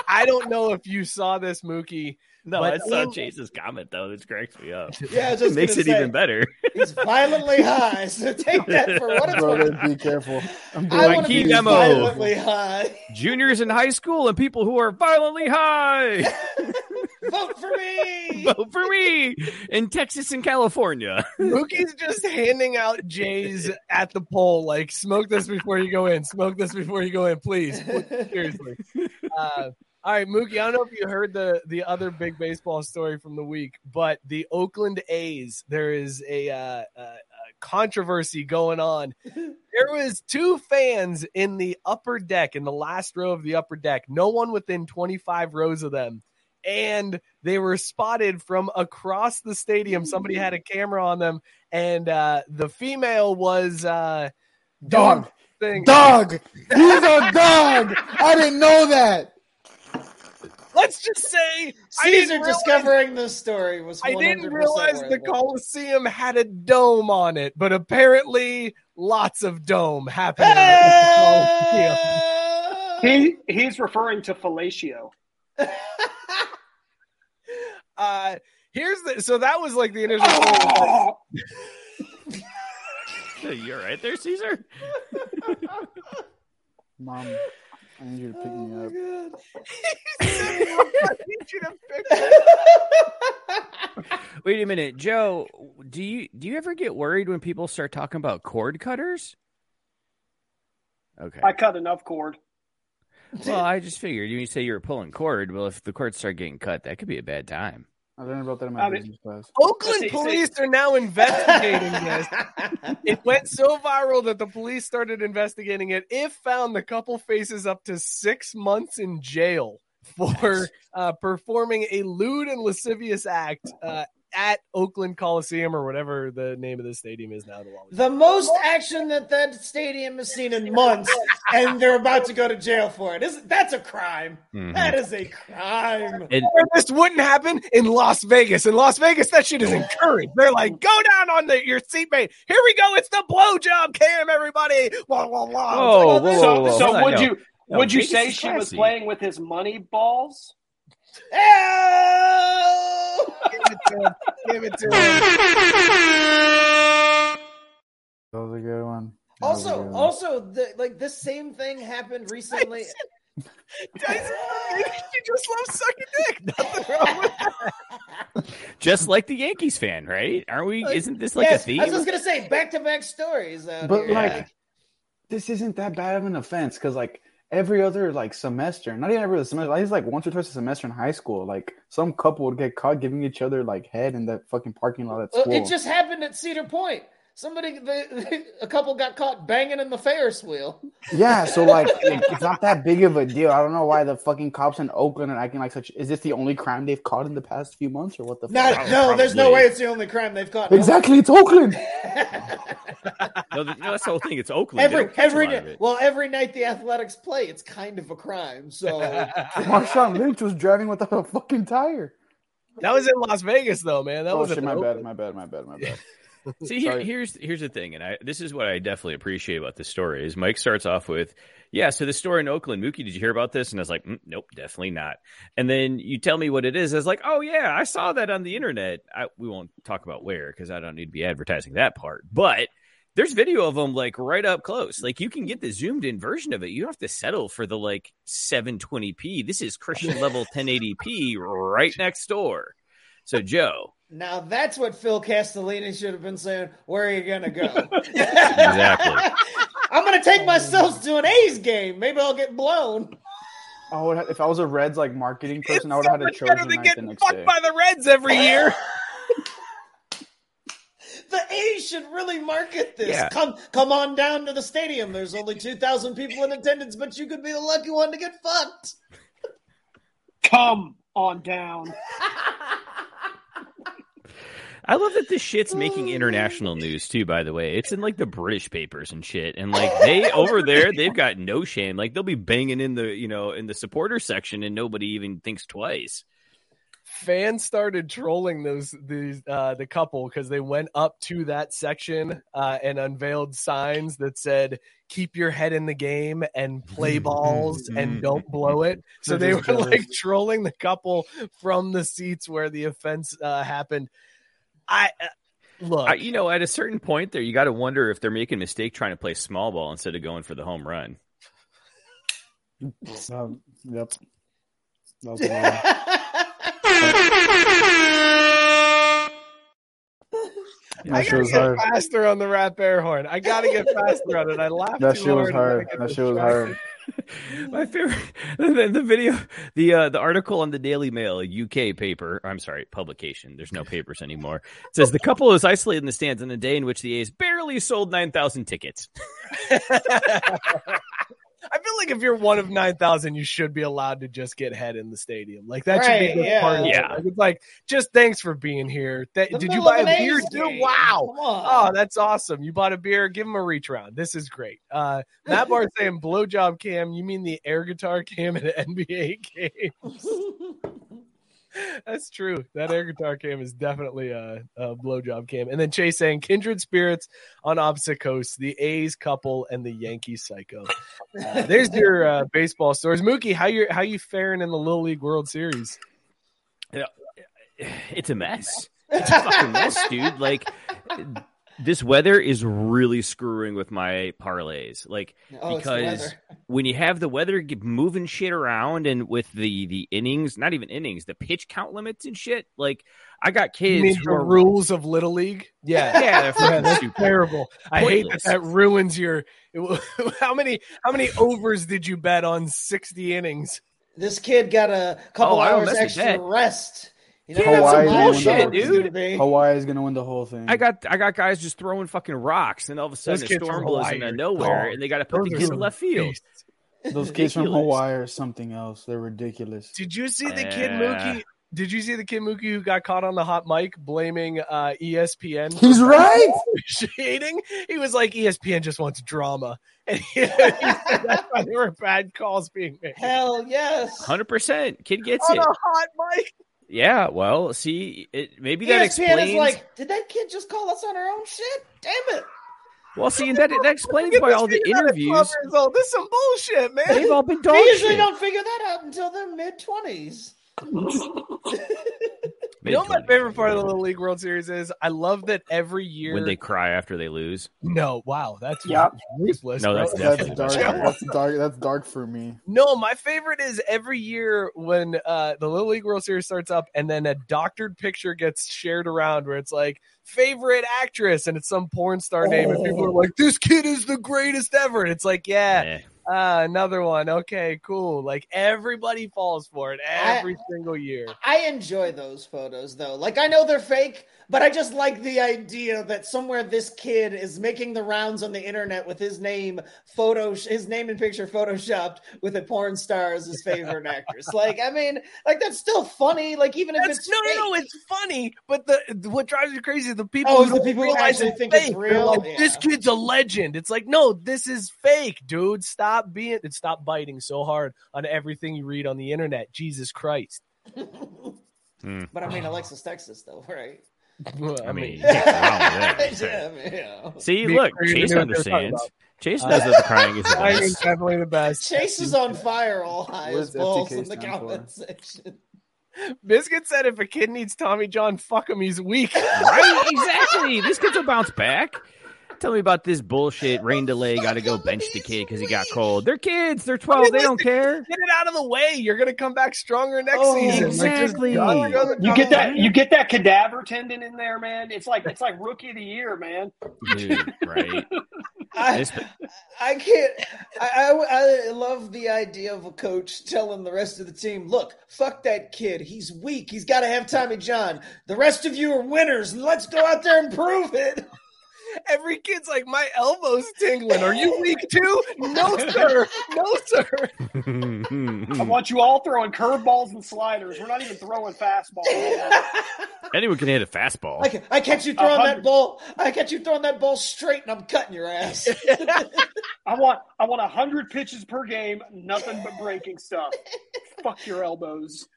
I don't know if you saw this, Mookie. no, but I saw in- Chase's comment though. This cracks me up. Yeah, I it just makes it say, even better. He's violently high, so take that for what it's worth. be careful. I'm I doing want to key be demo. violently high. Juniors in high school and people who are violently high. Vote for me. Vote for me in Texas and California. Mookie's just handing out J's at the poll, like smoke this before you go in, smoke this before you go in, please. Seriously. Uh, all right, Mookie. I don't know if you heard the the other big baseball story from the week, but the Oakland A's. There is a, uh, a, a controversy going on. There was two fans in the upper deck, in the last row of the upper deck. No one within twenty five rows of them. And they were spotted from across the stadium. Somebody had a camera on them, and uh, the female was uh, Dog. thing. Dog. He's a dog. I didn't know that. Let's just say I Cesar didn't realize, discovering this story was. I didn't realize the it. Coliseum had a dome on it, but apparently lots of dome happening. at the Coliseum. He he's referring to fellatio. Uh, Here's the so that was like the initial. story. You're right there, Cesar. Mom, I need you to pick me up. I need you to pick Wait a minute, Joe. Do you do you ever get worried when people start talking about cord cutters? Okay. I cut enough cord. Well, I just figured you say you were pulling cord. Well, if the cords start getting cut, that could be a bad time. I learned about that in my I mean- business class. Oakland See- see- police are now investigating this. It went so viral that the police started investigating it. If found, the couple faces up to six months in jail for uh, performing a lewd and lascivious act uh, at Oakland Coliseum or whatever the name of the stadium is now. The most action that that stadium has seen in months, and they're about to go to jail for it. Isn't that's a crime? Mhm. That is a crime. And this wouldn't happen in Las Vegas. In Las Vegas, that shit is encouraged. They're like, go down on the, your seatmate. Here we go. It's the blowjob cam, everybody. Blah, blah, blah. Whoa, It's like, whoa, so, whoa, whoa, so would you No, would you Vegas say she was playing with his money balls? Ew! Give it to him. Give it to him. That was a good one. That was a Also, good one. also, the, like this same thing happened recently. Tyson, she just loves sucking dick. Nothing wrong with that. Just like the Yankees fan, right? Aren't we? Isn't this like yes, a theme? I was just gonna say back to back stories. But here. like, this isn't that bad of an offense because like every other like semester, not even every other semester, like it's like once or twice a semester in high school, like some couple would get caught giving each other like head in that fucking parking lot at school. it just happened at Cedar Point. Somebody, they, a couple got caught banging in the Ferris wheel. Yeah, so like it's not that big of a deal. I don't know why the fucking cops in Oakland are acting like such. Is this the only crime they've caught in the past few months, or what the? No, fuck? no, there's no way it's the only crime they've caught. Exactly, it's Oakland. no, th- no, that's the whole thing. It's Oakland. Every don't catch a every lot well, every night the Athletics play, it's kind of a crime. So Marshawn Lynch was driving without a fucking tire. That was in Las Vegas, though, man. That oh was shit, my bad, my bad, my bad, my bad. See, here, here's here's the thing, and I this is what I definitely appreciate about this story is Mike starts off with, yeah, so the story in Oakland, Mookie, did you hear about this? And I was like, mm, nope, definitely not. And then you tell me what it is. I was like, oh yeah, I saw that on the internet. I, we won't talk about where because I don't need to be advertising that part, but. There's video of them like right up close. Like you can get the zoomed in version of it. You don't have to settle for the like 720p. This is Christian level 1080p right next door. So Joe, now that's what Phil Castellini should have been saying. Where are you gonna go? exactly. I'm gonna take myself to an A's game. Maybe I'll get blown. I would have, if I was a Reds like marketing person, I would have had a Much better than night the getting next fucked day. by the Reds every year. The A's should really market this. Yeah. Come, come on down to the stadium. There's only two thousand people in attendance, but you could be the lucky one to get fucked. Come on down. I love that this shit's making international news too. By the way, it's in like the British papers and shit, and like they over there, they've got no shame. Like they'll be banging in the you know in the supporter section, and nobody even thinks twice. Fans started trolling those these uh, the couple because they went up to that section uh, and unveiled signs that said "Keep your head in the game and play balls and don't blow it." So they were like trolling the couple from the seats where the offense uh, happened. I uh, look. Uh, you know, at a certain point there, you got to wonder if they're making a mistake trying to play small ball instead of going for the home run. Um, yep. That was a good. I gotta was get hard. faster on the rap air horn. I gotta get faster on it. I laughed. That too shit was hard. hard. and That shit was hard. My favorite, the, the video, the uh, the article on the Daily Mail, UK paper. I'm sorry, publication. There's no papers anymore. It says the couple is isolated in the stands on a day in which the A's barely sold nine thousand tickets. I feel like if you're one of nine thousand, you should be allowed to just get head in the stadium. Like that should be the yeah. part of it. Yeah. Like, it's like just thanks for being here. That, did you buy a beer A's too? game. Wow. Oh, that's awesome. You bought a beer. Give him a reach round. This is great. Uh, Matt Barr saying blowjob cam. You mean the air guitar cam at NBA games? That's true. That air guitar cam is definitely a, a blowjob cam. And then Chase saying kindred spirits on opposite coasts, the A's couple and the Yankees psycho. Uh, there's your uh, baseball stories. Mookie, how you how you faring in the Little League World Series? Yeah, it's a mess. It's a fucking mess, dude. Like this weather is really screwing with my parlays. Like Oh, because when you have the weather moving shit around and with the the innings, not even innings, the pitch count limits and shit. Like I got kids You mean who the are rules of Little League? Yeah, Yeah, they're fucking that's stupid. terrible. I hate that that ruins your. How many how many overs did you bet on sixty innings? This kid got a couple Oh, hours extra rest. You Yeah, that's Hawaii some is bullshit, gonna win the dude. whole- Hawaii is gonna win the whole thing. I got I got guys just throwing fucking rocks, and all of a sudden Those a storm from blows Hawaii into nowhere, dogs. and they got to put Those the are kid in some left field. Those kids from Hawaii are something else. They're ridiculous. Did you see the kid Yeah. Mookie? Did you see the kid Mookie who got caught on the hot mic blaming uh, ESPN? He's right. Shading. He was like, ESPN just wants drama, and he, he said that's why there were bad calls being made. Hell yes. Hundred percent, kid gets on it. a hot mic. Yeah, well, see, it, maybe that explains. is like, did that kid just call us on our own shit? Damn it. well, see, and that that explains why all the kid at 12 interviews years old. This is some bullshit, man. they've all been dog They usually shit. don't figure that out until their mid twenties. You know what my favorite part of the Little League World Series is? I love that every year. when they cry after they lose. no, wow, that's Yep. ruthless. No, bro. that's That's definitely dark. That's dark. That's dark for me. No, my favorite is every year when uh, the Little League World Series starts up, and then a doctored picture gets shared around where it's like favorite actress, and it's some porn star name, and people are like, "This kid is the greatest ever," and it's like, yeah, Eh. Uh, another one. Okay, cool. Like everybody falls for it every single year. I enjoy those photos though. Like I know they're fake, but I just like the idea that somewhere this kid is making the rounds on the internet with his name photo his name and picture photoshopped with a porn star as his favorite actress. Like I mean, like that's still funny. Like even if That's, it's no, fake. no, no. It's funny, but the what drives me crazy is the people Oh, who the don't people who realize actually it's think it's fake. They're real? like, Yeah. this kid's a legend. It's like, no, this is fake, dude. Stop being, stop biting so hard on everything you read on the internet. Jesus Christ. Hmm. But I mean, Alexis Texas though, right? Well, I mean, yeah, wrong with that. yeah, yeah. See, Me- look, Chase knew what they were talking understands. Chase knows that the crying is the I am best. definitely the best. Chase is on fire all high as balls in the stand for? comment section. Biscuit said if a kid needs Tommy John, fuck him. He's weak. right? Exactly. This kid's will bounce back. Tell me about this bullshit. Rain delay. Got to go bench the kid because he got cold. They're kids. They're twelve. They don't care. Get it out of the way. You're gonna come back stronger next Oh, season. Like, just exactly. go- go- You get that you get that cadaver tendon in there, man. It's like it's like rookie of the year, man. Dude, right? I, I can't. I, I I love the idea of a coach telling the rest of the team, "Look, fuck that kid. He's weak. He's got to have Tommy John. The rest of you are winners. Let's go out there and prove it." Every kid's like, my elbow's tingling. Are you weak too? No, sir. No, sir. I want you all throwing curveballs and sliders. We're not even throwing fastballs. Anyone can hit a fastball. I, ca- I catch you throwing A that ball. I catch you throwing that ball straight, and I'm cutting your ass. I want I want hundred pitches per game, nothing but breaking stuff. Fuck your elbows.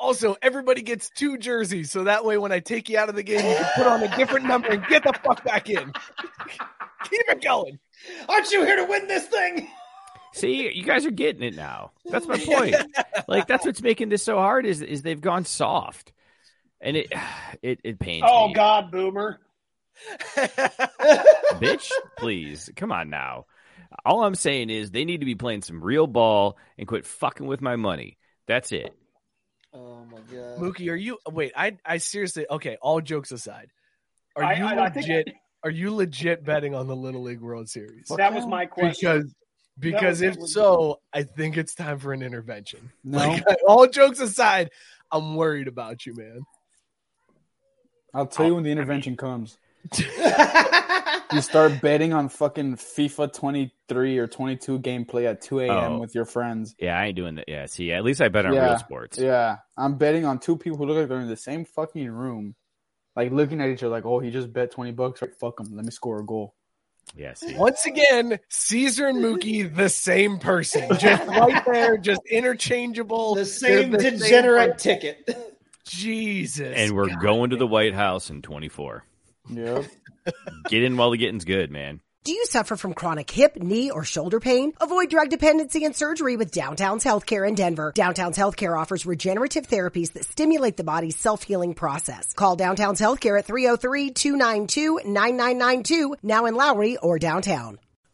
Also, everybody gets two jerseys, so that way when I take you out of the game, you can put on a different number and get the fuck back in. Keep it going. Aren't you here to win this thing? See, you guys are getting it now. That's my point. like that's what's making this so hard is is they've gone soft, and it it it pains me. Oh me. God, Boomer. bitch, please come on now. All I'm saying is they need to be playing some real ball and quit fucking with my money. That's it. Oh my god. Mookie, are you wait, I I seriously okay, all jokes aside. Are you I- I think- legit are you legit betting on the Little League World Series? That was my question. Because because if so, I think it's time for an intervention. No. Like, all jokes aside, I'm worried about you, man. I'll tell you when the intervention comes. You start betting on fucking FIFA 23 or 22 gameplay at 2 a.m. Oh. with your friends. Yeah, I ain't doing that. Yeah, see, at least I bet on yeah. real sports. Yeah, I'm betting on two people who look like they're in the same fucking room, like looking at each other like, "Oh, he just bet 20 bucks. Right, fuck him. Let me score a goal." Yeah. Once again, Cesar and Mookie, the same person. Just right there, just interchangeable. The same the degenerate person. ticket. Jesus. And we're God. going to the White House in 24. Yep. Get in while the getting's good, man. Do you suffer from chronic hip, knee, or shoulder pain? Avoid drug dependency and surgery with Downtown's Healthcare in Denver. Downtown's Healthcare offers regenerative therapies that stimulate the body's self-healing process. Call Downtown's Healthcare at 303-292-9992, now in Lowry or downtown.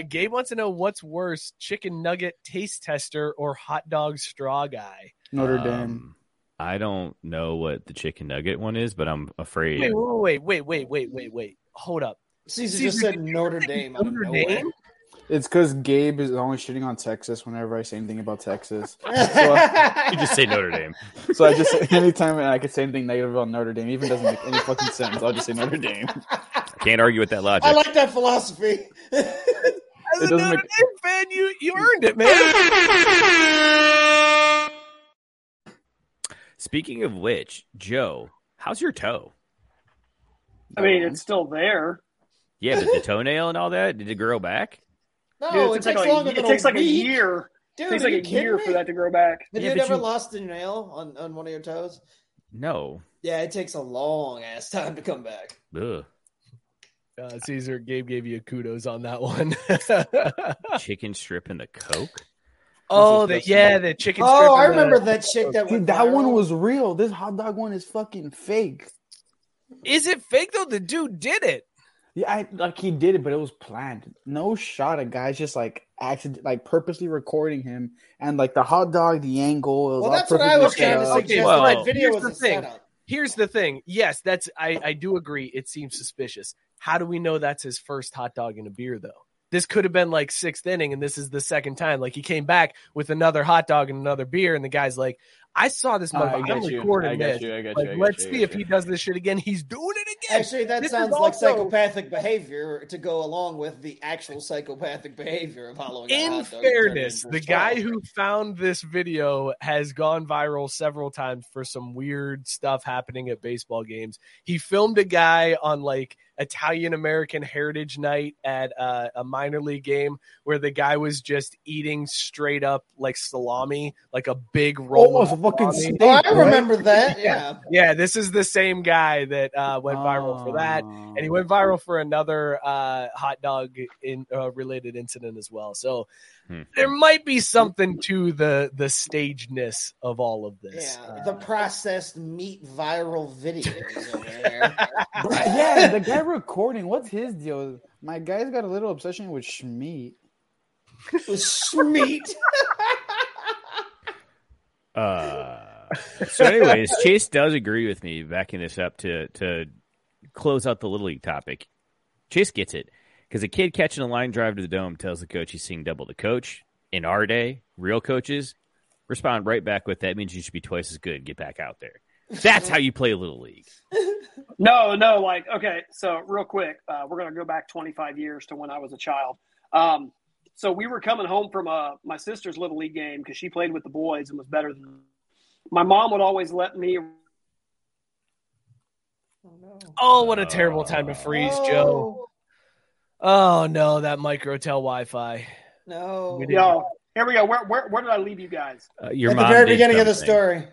Uh, Gabe wants to know what's worse, chicken nugget taste tester or hot dog straw guy. Notre Um, Dame. I don't know what the chicken nugget one is, but I'm afraid. Wait, wait, wait, wait, wait, wait, wait. Hold up. Cesar, just said Notre Dame. out Notre nowhere. Dame? It's because Gabe is always shitting on Texas whenever I say anything about Texas. So, you just say Notre Dame. so I just anytime I could say anything negative about Notre Dame, even doesn't make any fucking sense. I'll just say Notre Dame. Can't argue with that logic. I like that philosophy. As a Notre make- Dame fan, you you earned it, man. Speaking of which, Joe, how's your toe? I mean, it's still there. Yeah, but the toenail and all that, did it grow back? No, Dude, it, takes takes like, longer a, than it takes a like a year. Dude, it takes like a year me? for that to grow back. Have Yeah, you ever you- lost a nail on, on one of your toes? No. Yeah, it takes a long ass time to come back. Ugh. Uh, Cesar, Gabe gave you kudos on that one. Chicken strip and the Coke? oh, the, yeah, the chicken strip. Oh, I and the- remember that shit that Dude, that one was real. This hot dog one is fucking fake. Is it fake though? The dude did it. Yeah, I, like he did it, but it was planned. No shot of guys just like accident, like purposely recording him, and like the hot dog, the angle. It was Well, all that's what I was set trying to up. suggest. well, that video here's was the thing. setup. Here's the thing. Yes, that's I, I do agree. It seems suspicious. How do we know that's his first hot dog and a beer though? This could have been like sixth inning, and this is the second time. Like he came back with another hot dog and another beer, and the guy's like, "I saw this I motherfucker. got I'm you. recording I this. you. I Like, you. I let's you. See got if you. he does this shit again. He's doing it again. Actually, that This sounds is like also- psychopathic behavior to go along with the actual psychopathic behavior of following. a In hot dog and turning fairness, the straw. guy who found this video has gone viral several times for some weird stuff happening at baseball games. He filmed a guy on like Italian American Heritage Night at uh, a minor league game where the guy was just eating straight up like salami, like a big roll. Oh, of it's a fucking salami. steak, Oh, I right? remember that. Yeah. Yeah, this is the same guy that uh, went viral for that, and he went viral for another uh, hot dog in uh, related incident as well. So Hmm. there might be something to the the stagedness of all of this. Yeah, the processed meat viral videos yeah, the guy recording. What's his deal? My guy's got a little obsession with Schmeat. With Schmeat. Uh, so, anyways, Chase does agree with me backing this up to to close out the little league topic. Chase gets it because a kid catching a line drive to the dome tells the coach he's seeing double the coach. In our day, real coaches respond right back with that means you should be twice as good. Get back out there. That's how you play little league. No, no, like okay. So real quick, uh, we're gonna go back 25 years to when I was a child. Um, so we were coming home from uh, my sister's little league game because she played with the boys and was better than. My mom would always let me. Oh, what a terrible time to freeze, Joe. Oh no, that microtel Wi-Fi. No. We Yo, here we go. Where, where, where did I leave you guys? Uh, your At the very did beginning of the story.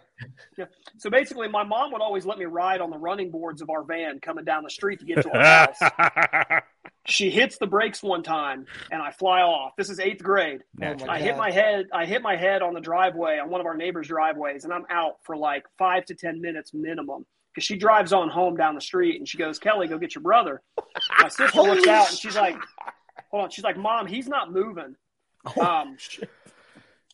Yeah. So basically, my mom would always let me ride on the running boards of our van coming down the street to get to our house. she hits the brakes one time, and I fly off. This is eighth grade. Naturally. I hit my head. I hit my head on the driveway on one of our neighbors' driveways, and I'm out for like five to ten minutes minimum. Because she drives on home down the street, and she goes, "Kelly, go get your brother." My sister looks out, and she's like, "Hold on." She's like, "Mom, he's not moving." Um,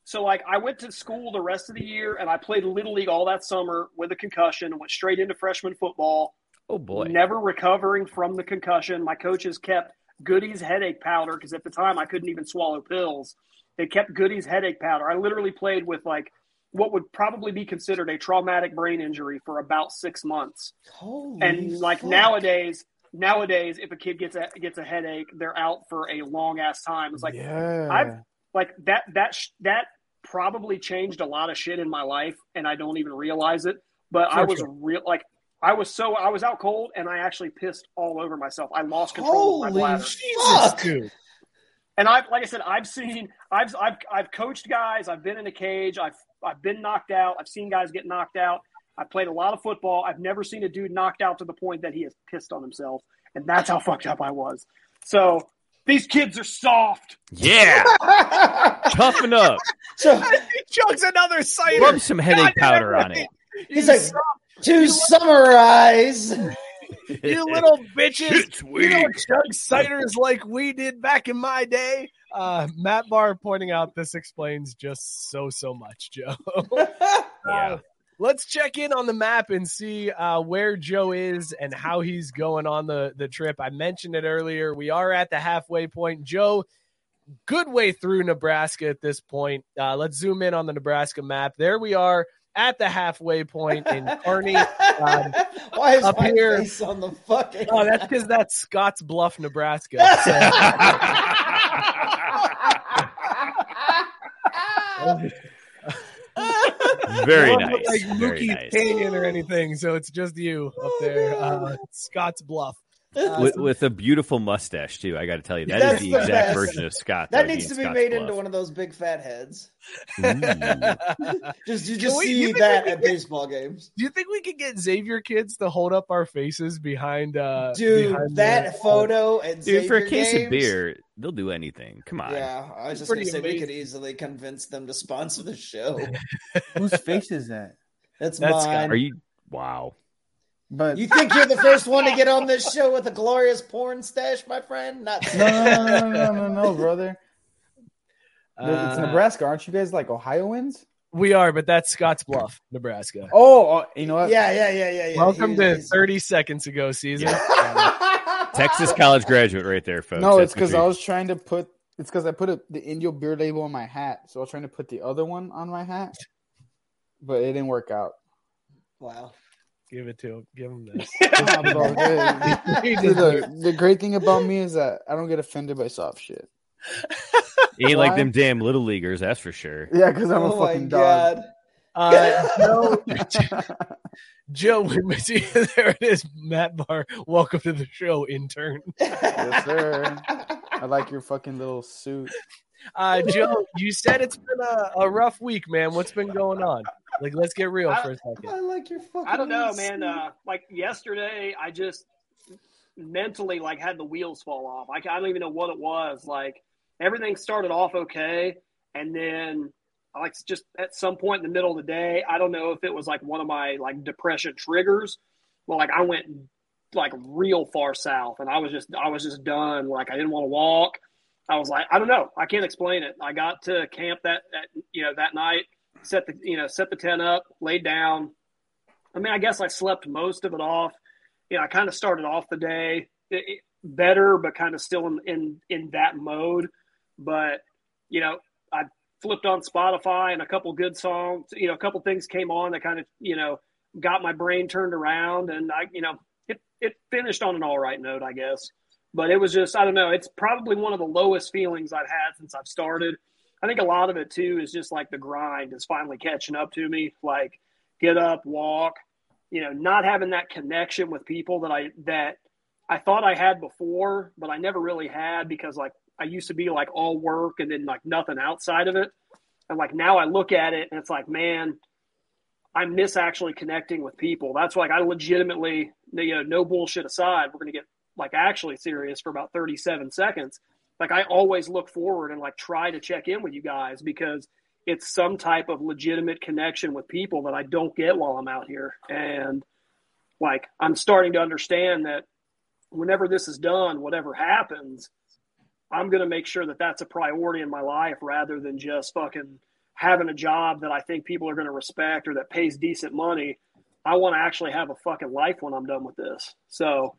so like I went to school the rest of the year and I played little league all that summer with a concussion and went straight into freshman football. Oh boy. Never recovering from the concussion. My coaches kept Goody's headache powder because at the time I couldn't even swallow pills. They kept Goody's headache powder. I literally played with like what would probably be considered a traumatic brain injury for about six months. Holy and like fuck. nowadays, nowadays, if a kid gets a gets a headache, they're out for a long ass time. It's like Yeah. I've like that that sh- that probably changed a lot of shit in my life, and I don't even realize it. But I was sure. real like I was so I was out cold, and I actually pissed all over myself. I lost control of my Holy bladder. fuck. Dude. And I've, like I said, I've seen, I've, I've, I've coached guys. I've been in a cage. I've, I've been knocked out. I've seen guys get knocked out. I played a lot of football. I've never seen a dude knocked out to the point that he has pissed on himself, and that's how fucked up I was. So these kids are soft. Yeah. Toughen up. So he chugs another cider. Rub some headache powder on it. he's like, to summarize, you little bitches. Shit's You don't chug ciders like we did back in my day. Uh, Matt Barr pointing out this explains just so so much, Joe. Yeah. Let's check in on the map and see uh, where Joe is and how he's going on the, the trip. I mentioned it earlier. We are at the halfway point. Joe, good way through Nebraska at this point. Uh, let's zoom in on the Nebraska map. There we are at the halfway point in Kearney. Um, why is up my here- face on the fucking? Oh, that's because that's Scotts Bluff, Nebraska. So- Very nice. look Like Very Mookie's nice. Canyon or anything, so it's just you up there, uh, Scotts Bluff. Uh, with, with a beautiful mustache too. I got to tell you, that is That's the the exact best. version of Scott. That needs to be Scott's made Bluff. into one of those big fat heads. Ooh. Just you just we- see you that at could- baseball games, Do you think we could get Xavier kids to hold up our faces behind? Uh, dude. behind that the- photo and Dude, for a case games, of beer, they'll do anything. Come on. Yeah, I was just Pretty gonna say we could easily convince them to sponsor the show. Whose face is that? That's, That's mine. Are you? Wow. But You think you're the first one to get on this show with a glorious porn stash, my friend? Not no, no, no, no, no, no, no, brother. it's Uh, Nebraska. Aren't you guys like Ohioans? We are, but that's Scotts Bluff, Nebraska. Oh, oh, you know what? Yeah, yeah, yeah, yeah, yeah. Welcome He- to he's- 30 seconds ago season. Texas college graduate right there, folks. No, That's it's because I was trying to put. It's because I put a, the Indio beer label on my hat, so I was trying to put the other one on my hat, but it didn't work out. Wow. Give it to him. Give him this. Nah, bro, the, He the, the great thing about me is that I don't get offended by soft shit. You ain't like Why? them damn little leaguers, that's for sure. Yeah, because I'm oh a fucking dog. god. Uh, Joe, Joe, we there it is. Matt Barr, welcome to the show, intern. yes, sir. I like your fucking little suit. Uh, Joe, you said it's been a, a rough week, man. What's been going on? Like, let's get real for a second. I like your fucking. I don't know, man. Uh, like yesterday, I just mentally like had the wheels fall off. I, I don't even know what it was. Like everything started off okay, and then like just at some point in the middle of the day, I don't know if it was like one of my like depression triggers. Well, like I went like real far south, and I was just I was just done. Like I didn't want to walk. I was like, I don't know, I can't explain it. I got to camp that, that you know that night, set the you know set the tent up, laid down. I mean, I guess I slept most of it off. You know, I kind of started off the day it, it- better, but kind of still in, in in that mode. But you know, I flipped on Spotify and a couple good songs. You know, a couple things came on that kind of you know got my brain turned around, and I you know it it finished on an all right note, I guess. But it was just I don't know. It's probably one of the lowest feelings I've had since I've started. I think a lot of it too is just like the grind is finally catching up to me. Like get up, walk, you know, not having that connection with people that I that I thought I had before, but I never really had because like I used to be like all work and then like nothing outside of it. And like now I look at it and it's like, man, I miss actually connecting with people. That's like I legitimately, you know, no bullshit aside, we're gonna get like actually serious for about 37 seconds. Like I always look forward and like try to check in with you guys because it's some type of legitimate connection with people that I don't get while I'm out here. And like I'm starting to understand that whenever this is done, whatever happens, I'm going to make sure that that's a priority in my life rather than just fucking having a job that I think people are going to respect or that pays decent money. I want to actually have a fucking life when I'm done with this. So,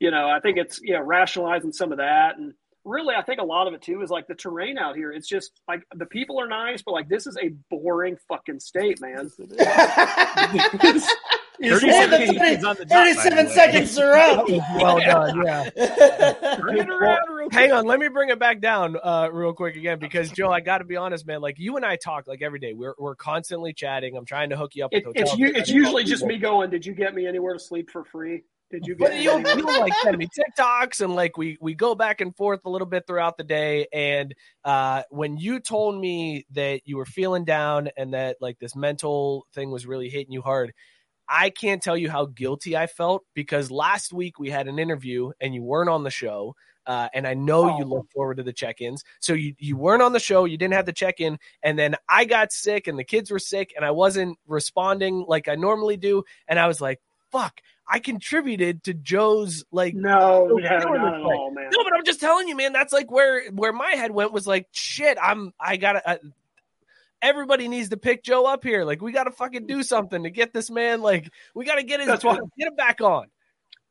you know, I think it's, you know, rationalizing some of that. And really, I think a lot of it too is like the terrain out here. It's just like the people are nice, but like this is a boring fucking state, man. Is 37 walking. seconds on the dot, by the 37 way. seconds are up. well done, yeah. Well, hang on, let me bring it back down uh, real quick again because Joe, I got to be honest, man. Like you and I talk like every day. We're we're constantly chatting. I'm trying to hook you up It, with it's hotels. it's usually just me going. Did you get me anywhere to sleep for free? Did you get But you'll, you'll like send me TikToks and like we we go back and forth a little bit throughout the day. And uh, when you told me that you were feeling down and that like this mental thing was really hitting you hard, I can't tell you how guilty I felt because last week we had an interview and you weren't on the show. Uh, and I know you look forward to the check-ins. So you you weren't on the show, you didn't have the check-in, and then I got sick and the kids were sick, and I wasn't responding like I normally do, and I was like, "Fuck." I contributed to Joe's like No, not at all, man. No, but I'm just telling you, man. That's like where where my head went was like, shit. I'm I gotta. Uh, everybody needs to pick Joe up here. Like we gotta fucking do something to get this man. Like we gotta get his That's why- get him back on.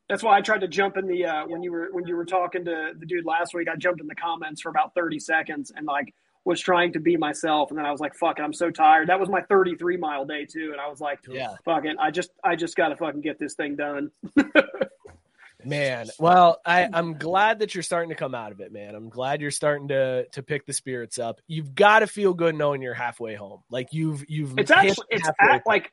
That's why I tried to jump in the uh, when you were when you were talking to the dude last week. I jumped in the comments for about thirty seconds and like was trying to be myself, and then I was like, "Fuck it, I'm so tired." That was my thirty-three mile day too, and I was like, Yeah. fuck it, I just I just got to fucking get this thing done." Man, well, I, I'm glad that you're starting to come out of it, man. I'm glad you're starting to to pick the spirits up. You've got to feel good knowing you're halfway home. Like you've you've It's actually it's at, like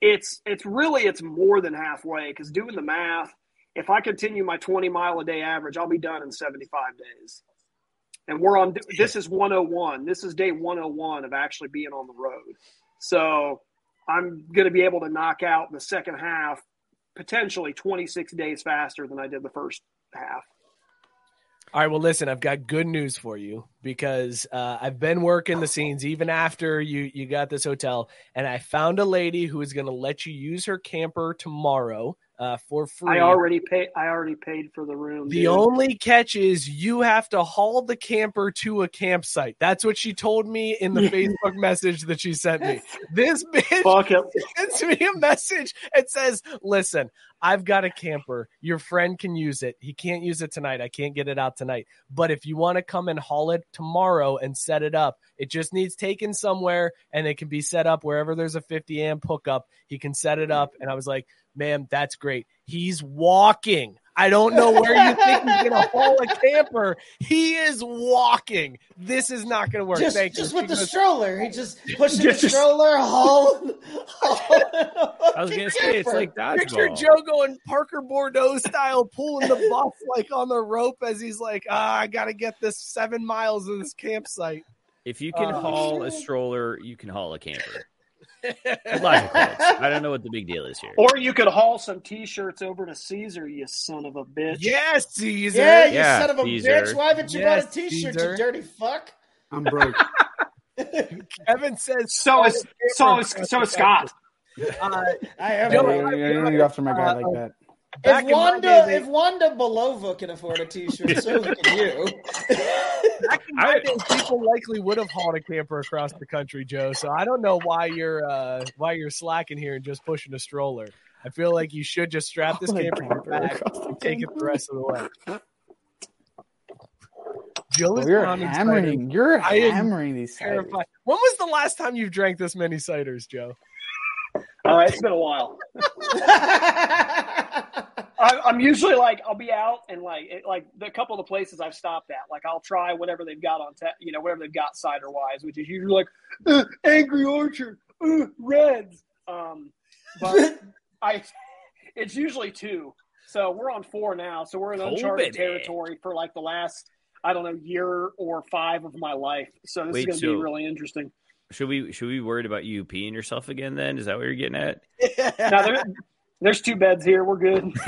it's it's really it's more than halfway because doing the math, if I continue my twenty mile a day average, I'll be done in seventy five days. And we're on this is one hundred one. This is day one hundred one of actually being on the road. So I'm going to be able to knock out the second half potentially 26 days faster than I did the first half. All right, well, listen, I've got good news for you because uh, I've been working the scenes even after you you got this hotel, and I found a lady who is going to let you use her camper tomorrow uh, for free. I already paid. I already paid for the room. The dude. only catch is you have to haul the camper to a campsite. That's what she told me in the Facebook message that she sent me. This bitch sends me a message and says, Listen, I've got a camper. Your friend can use it. He can't use it tonight. I can't get it out tonight. But if you want to come and haul it tomorrow and set it up, it just needs taken somewhere and it can be set up wherever there's a 50 amp hookup. He can set it up. And I was like, Ma'am, that's great. He's walking. I don't know where you think he's going to haul a camper. He is walking. This is not going to work. Just, Thank just you. with the goes, stroller. He just pushing Just- the stroller, haul. I was gonna say it's like Picture. Joe going Parker Bordeaux style, pulling the bus like on the rope as he's like, ah, I got to get this seven miles of this campsite. If you can Oh, haul a stroller, you can haul a camper. Logical. I don't know what the big deal is here. Or you could haul some T-shirts over to Cesar, you son of a bitch. Yes, Cesar. Yeah, you Yeah, son of a Cesar. bitch. Why haven't you Yes, bought a t-shirt, Cesar. you dirty fuck? I'm broke. Kevin says So is so is so is Scott. Uh, I am. Yeah, Joe, you, you don't get after my guy like that. back if Wanda, day, they- if Wanda Belova can afford a t-shirt, so can you. back in my day, people likely would have hauled a camper across the country, Joe. So I don't know why you're uh, why you're slacking here and just pushing a stroller. I feel like you should just strap this Haul a camper to your camper back across the and take it the rest of the way. Joe is you're hammering. ciders. You're I hammering these ciders. When was the last time you've drank this many ciders, Joe? All right, it's been a while. I, I'm usually like I'll be out and like it, like the couple of the places I've stopped at, like I'll try whatever they've got on tap, you know, whatever they've got cider wise, which is usually like uh, Angry Orchard, uh, Redd's. Um, but I, it's usually two. So we're on four now. So we're in uncharted territory for like the last I don't know year or five of my life. So this Wait, is going to be really interesting. Should we should we be worried about you peeing yourself again? Then is that what you're getting at? Now there, there's two beds here. We're good.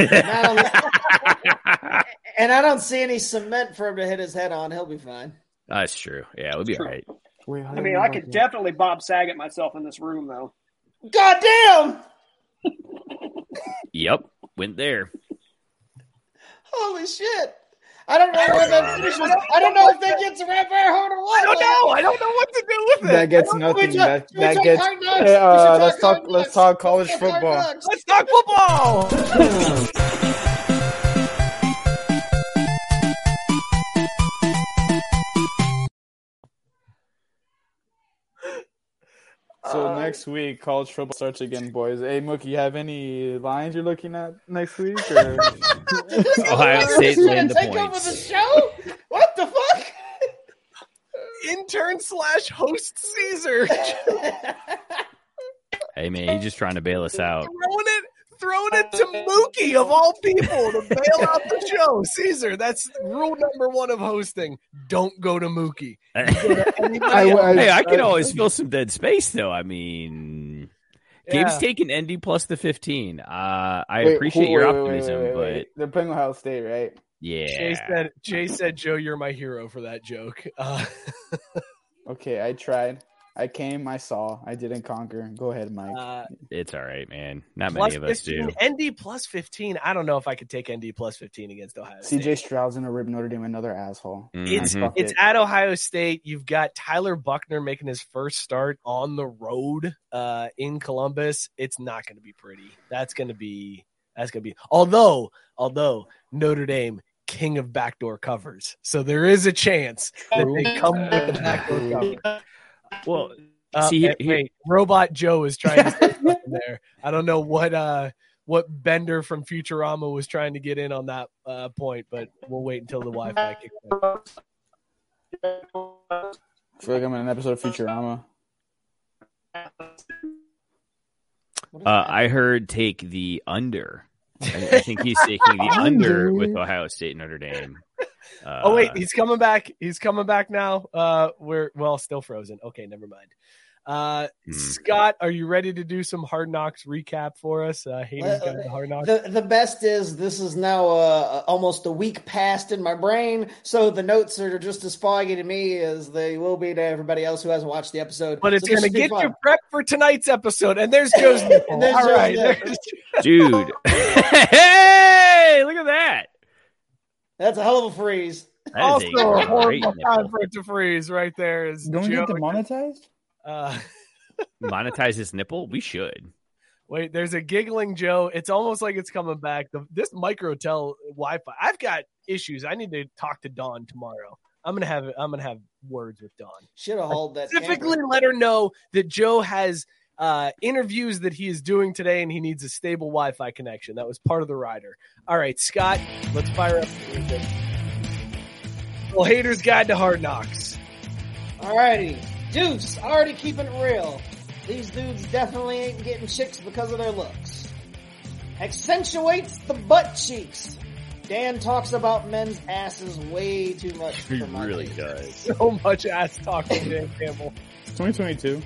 and I don't see any cement for him to hit his head on. He'll be fine. That's true. Yeah, we'll be all right. I mean, I could definitely Bob Saget myself in this room, though. God damn! Yep, went there. Holy shit! I don't know where that finishes. I don't know if that gets around very hard or what. I don't know. I don't know what to do with that? it. That gets nothing. talk- That that talk gets. hard knocks. Hey, We should uh, let's talk. Let's talk college Let's talk hard football. Let's talk football. So Uh, next week, college football starts again, boys. Hey, Mookie, you have any lines you're looking at next week? Or... Ohio State land the take over the show? What the fuck? Intern slash host Cesar Hey man, he's just trying to bail us out. throwing it, throwing it to Mookie of all people to bail out the show. Cesar, that's rule number one of hosting: don't go to Mookie. Anybody I- I- hey, I can I- always fill some dead space though. I mean, Gabe's Yeah. taking ND plus the fifteen. Uh, I Wait, appreciate who- your wait, wait, optimism, wait, wait, wait. they're playing Ohio State, right? yeah, Jay said, Jay said, Joe, you're my hero for that joke. Uh, Okay, I tried. I came. I saw. I didn't conquer. Go ahead, Mike. uh, it's all right, man. Not many of us 15, do. ND plus 15. I don't know if I could take ND plus 15 against Ohio State. CJ Stroud's gonna rip Notre Dame another asshole. It's Mhm. Fuck it's it. at Ohio State. You've got Tyler Buchner making his first start on the road uh, in Columbus. It's not going to be pretty. That's going to be that's going to be. Although although Notre Dame king of backdoor covers, so there is a chance that they come with the backdoor cover. Well, Uh, see, wait, here- wait, Robot Joe is trying to say something there. I don't know what uh what Bender from Futurama was trying to get in on that uh, point, but we'll wait until the Wi-Fi kicks in. I feel like I'm in an episode of Futurama. uh, I heard take the under. I, I think he's taking the under with Ohio State and Notre Dame. Uh, oh wait, he's coming back. He's coming back now. Uh, we're well, still frozen. Okay, never mind. Uh, Hmm. Scott, are you ready to do some Hard Knocks recap for us? Uh, haters Uh, guide to Hard Knocks. The the best is this is now uh, almost a week past in my brain, so the notes are just as foggy to me as they will be to everybody else who hasn't watched the episode. but it's So going to get fun. you prepped for tonight's episode. And there's Joe's nipple. And there's All Joe's right, there's- dude. hey, look at that. That's a hell of a freeze. That is also a a great horrible nipple. time for it to freeze. Right there is Don't we Joe. get demonetized? Uh, Monetize this nipple? We should. Wait, there's a giggling Joe. It's almost like it's coming back. The, this microtel Wi-Fi. I've got issues. I need to talk to Dawn tomorrow. I'm gonna have I'm gonna have words with Dawn. Should have hold that. Specifically, camera. let her know that Joe has uh, interviews that he is doing today, and he needs a stable Wi-Fi connection. That was part of the rider. All right, Scott, let's fire up. Well, haters guide to hard knocks. Alrighty. Duce, already keeping it real. These dudes definitely ain't getting chicks because of their looks. Accentuates the butt cheeks. Dan talks about men's asses way too much. He really does. So much ass talking, Dan Campbell. 2022.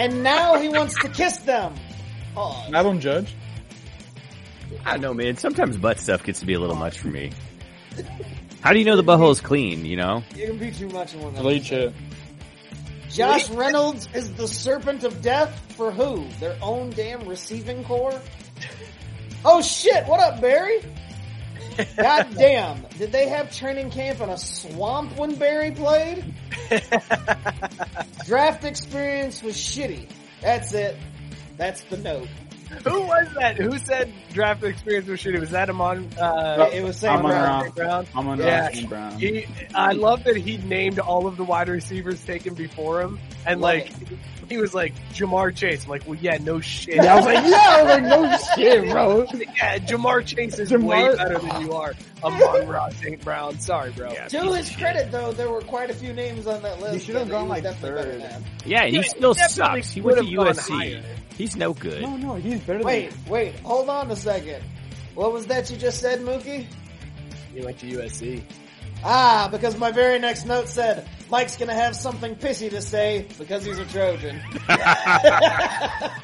And now he wants to kiss them. Oh, I don't judge. I don't know, man. Sometimes butt stuff gets to be a little much for me. How do you know the butthole's clean? You know, you can be too much in one Bleach it. Josh Reynolds is the serpent of death for who? Their own damn receiving core? Oh shit, what up, Barry? God damn, did they have training camp in a swamp when Barry played? Draft experience was shitty. That's it. That's the note. Who was that? Who said draft experience was shitty? Was that Amon? Uh, It was Sam Brown. Brown. St. Brown? I'm on Yeah. Ross Brown. He, I love that he named all of the wide receivers taken before him, and Love like he was like Ja'Marr Chase. I'm like, well, yeah, no shit. Yeah, I was like, yeah, I was like, no shit, bro. yeah, Ja'Marr Chase is Ja'Marr- way better than you are. Amon-Ra St. Brown. Sorry, bro. Yeah. To his credit, though, there were quite a few names on that list. He should have gone, like, definitely third. yeah, he Yeah, still he sucks. He went to USC. higher. He's no good. No, no, he's better Wait, than wait, hold on a second. What was that you just said, Mookie? He went to USC. Ah, because my very next note said Mike's gonna have something pissy to say because he's a Trojan.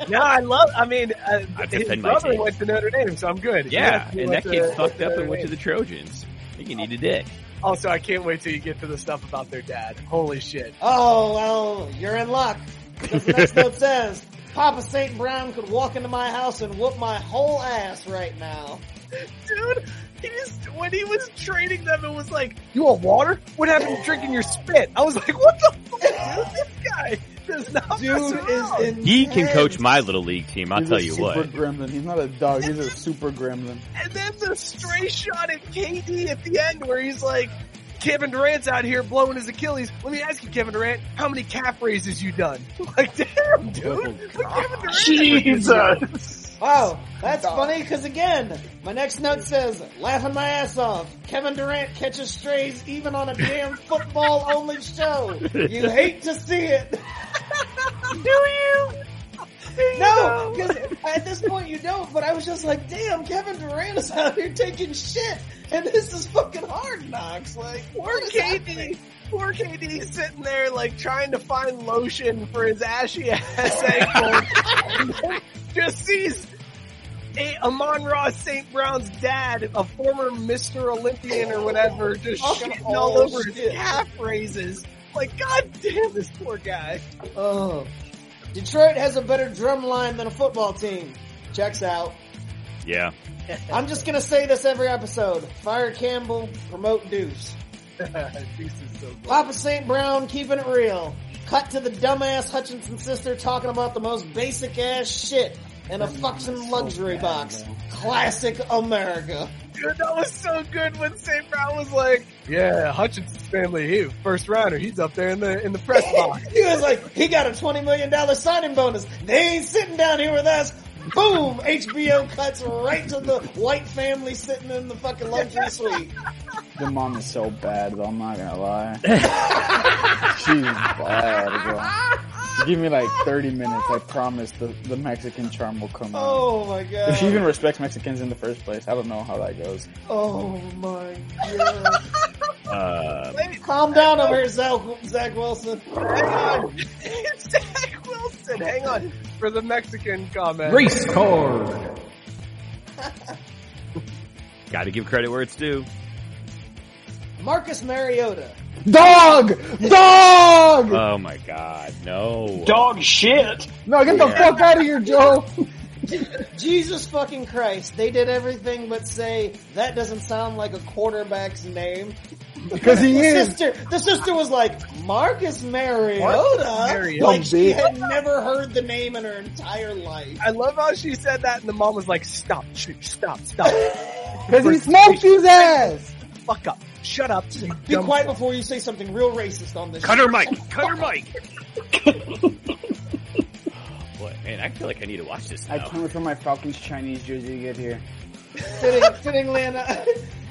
No, I love. I mean, uh, I his brother take. went to Notre Dame, so I'm good. Yeah, He and that to- kid fucked up Notre and went to the Trojans. I think you need a dick. Also, I can't wait till you get to the stuff about their dad. Holy shit. Oh well, you're in luck because the next note says Papa Saint Brown could walk into my house and whoop my whole ass right now. Dude, he just, when he was training them, it was like, you want water? What happened to drinking your spit? I was like, what the fuck, dude? This guy does not Dude is in. He can coach my little league team. I'll He's tell a you super what. gremlin. He's not a dog. He's a super gremlin. And then the stray shot at KD at the end where he's like, Kevin Durant's out here blowing his Achilles. Let me ask you, Kevin Durant, how many calf raises you done? Like, damn, dude. Oh, what Kevin Durant Jesus. Wow, that's funny because again, my next note says, laughing my ass off. Kevin Durant catches strays even on a damn football only show. You hate to see it. Do you? No, because at this point you don't, but I was just like, damn, Kevin Durant is out here taking shit, and this is fucking hard knocks. Like, what is KD. Happening? Poor KD sitting there like trying to find lotion for his ashy ass ankle. Just sees a Amon-Ra St. Brown's dad, a former Mr. Olympian or whatever, just Fucking shitting all all over his shit. calf raises. Like, god damn this poor guy. Oh. Detroit has a better drum line than a football team. Checks out. Yeah. I'm just gonna say this every episode. Fire Campbell, promote Duce. So. Papa St. Brown keeping it real. Cut to the dumbass Hutchinson sister talking about the most basic ass shit in a fucking luxury box. Classic America. Dude, that was so good when St. Brown was like, "Yeah, Hutchinson's family, he first rounder. He's up there in the in the press box." He was like, he got a $20 million signing bonus. They ain't sitting down here with us. Boom! HBO cuts right to the white family sitting in the fucking luxury suite. The mom is so bad, though. I'm not gonna lie. She's bad, bro. Give me like 30 minutes. I promise the, the Mexican charm will come out. Oh my god. If she even respects Mexicans in the first place, I don't know how that goes. Oh my god. Uh, Calm down over here, Zach, Zach Wilson. Zach Wilson. Hang on for the Mexican comment. Race card. Got to give credit where it's due. Marcus Mariota. Dog! Dog! Oh my god, no. Dog shit. No, get the fuck out of here, Joe! Jesus fucking Christ. They did everything but say, that doesn't sound like a quarterback's name. Because he the is. Sister, the sister was like, Marcus Mariota? Marcus Mariota. Like she had never heard the name in her entire life. I love how she said that, and the mom was like, "Stop, sh- stop, stop." Because he smoked his ass! Fuck up. Shut up. Be quiet fuck. before you say something real racist on this Cut show. her mic. Cut her mic. Boy, man, I feel like I need to watch this I now. can't wait for my Falcons Chinese jersey to get here. Fitting, fittingly, enough,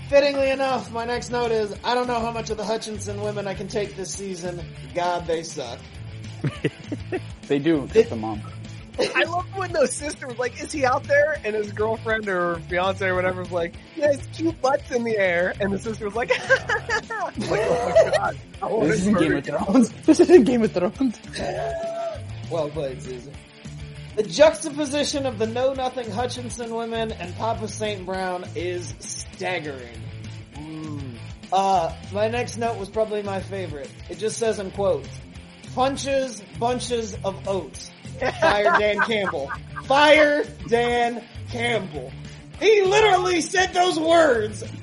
fittingly enough, my next note is, I don't know how much of the Hutchinson women I can take this season. God, they suck. They do, except the mom. I love when those sisters was like, "Is he out there?" And his girlfriend or fiance or whatever was like, "Yeah, his cute butt's in the air." And the sister was like, like "Oh my god, I wanna This isn't Game of Thrones. This isn't Game of Thrones. Well played, Susan. The juxtaposition of the Know Nothing Hutchinson women and Papa St. Brown is staggering. Mm. Uh, my next note was probably my favorite. It just says in quotes, punches bunches of oats. Fire Dan Campbell. Fire Dan Campbell. He literally said those words.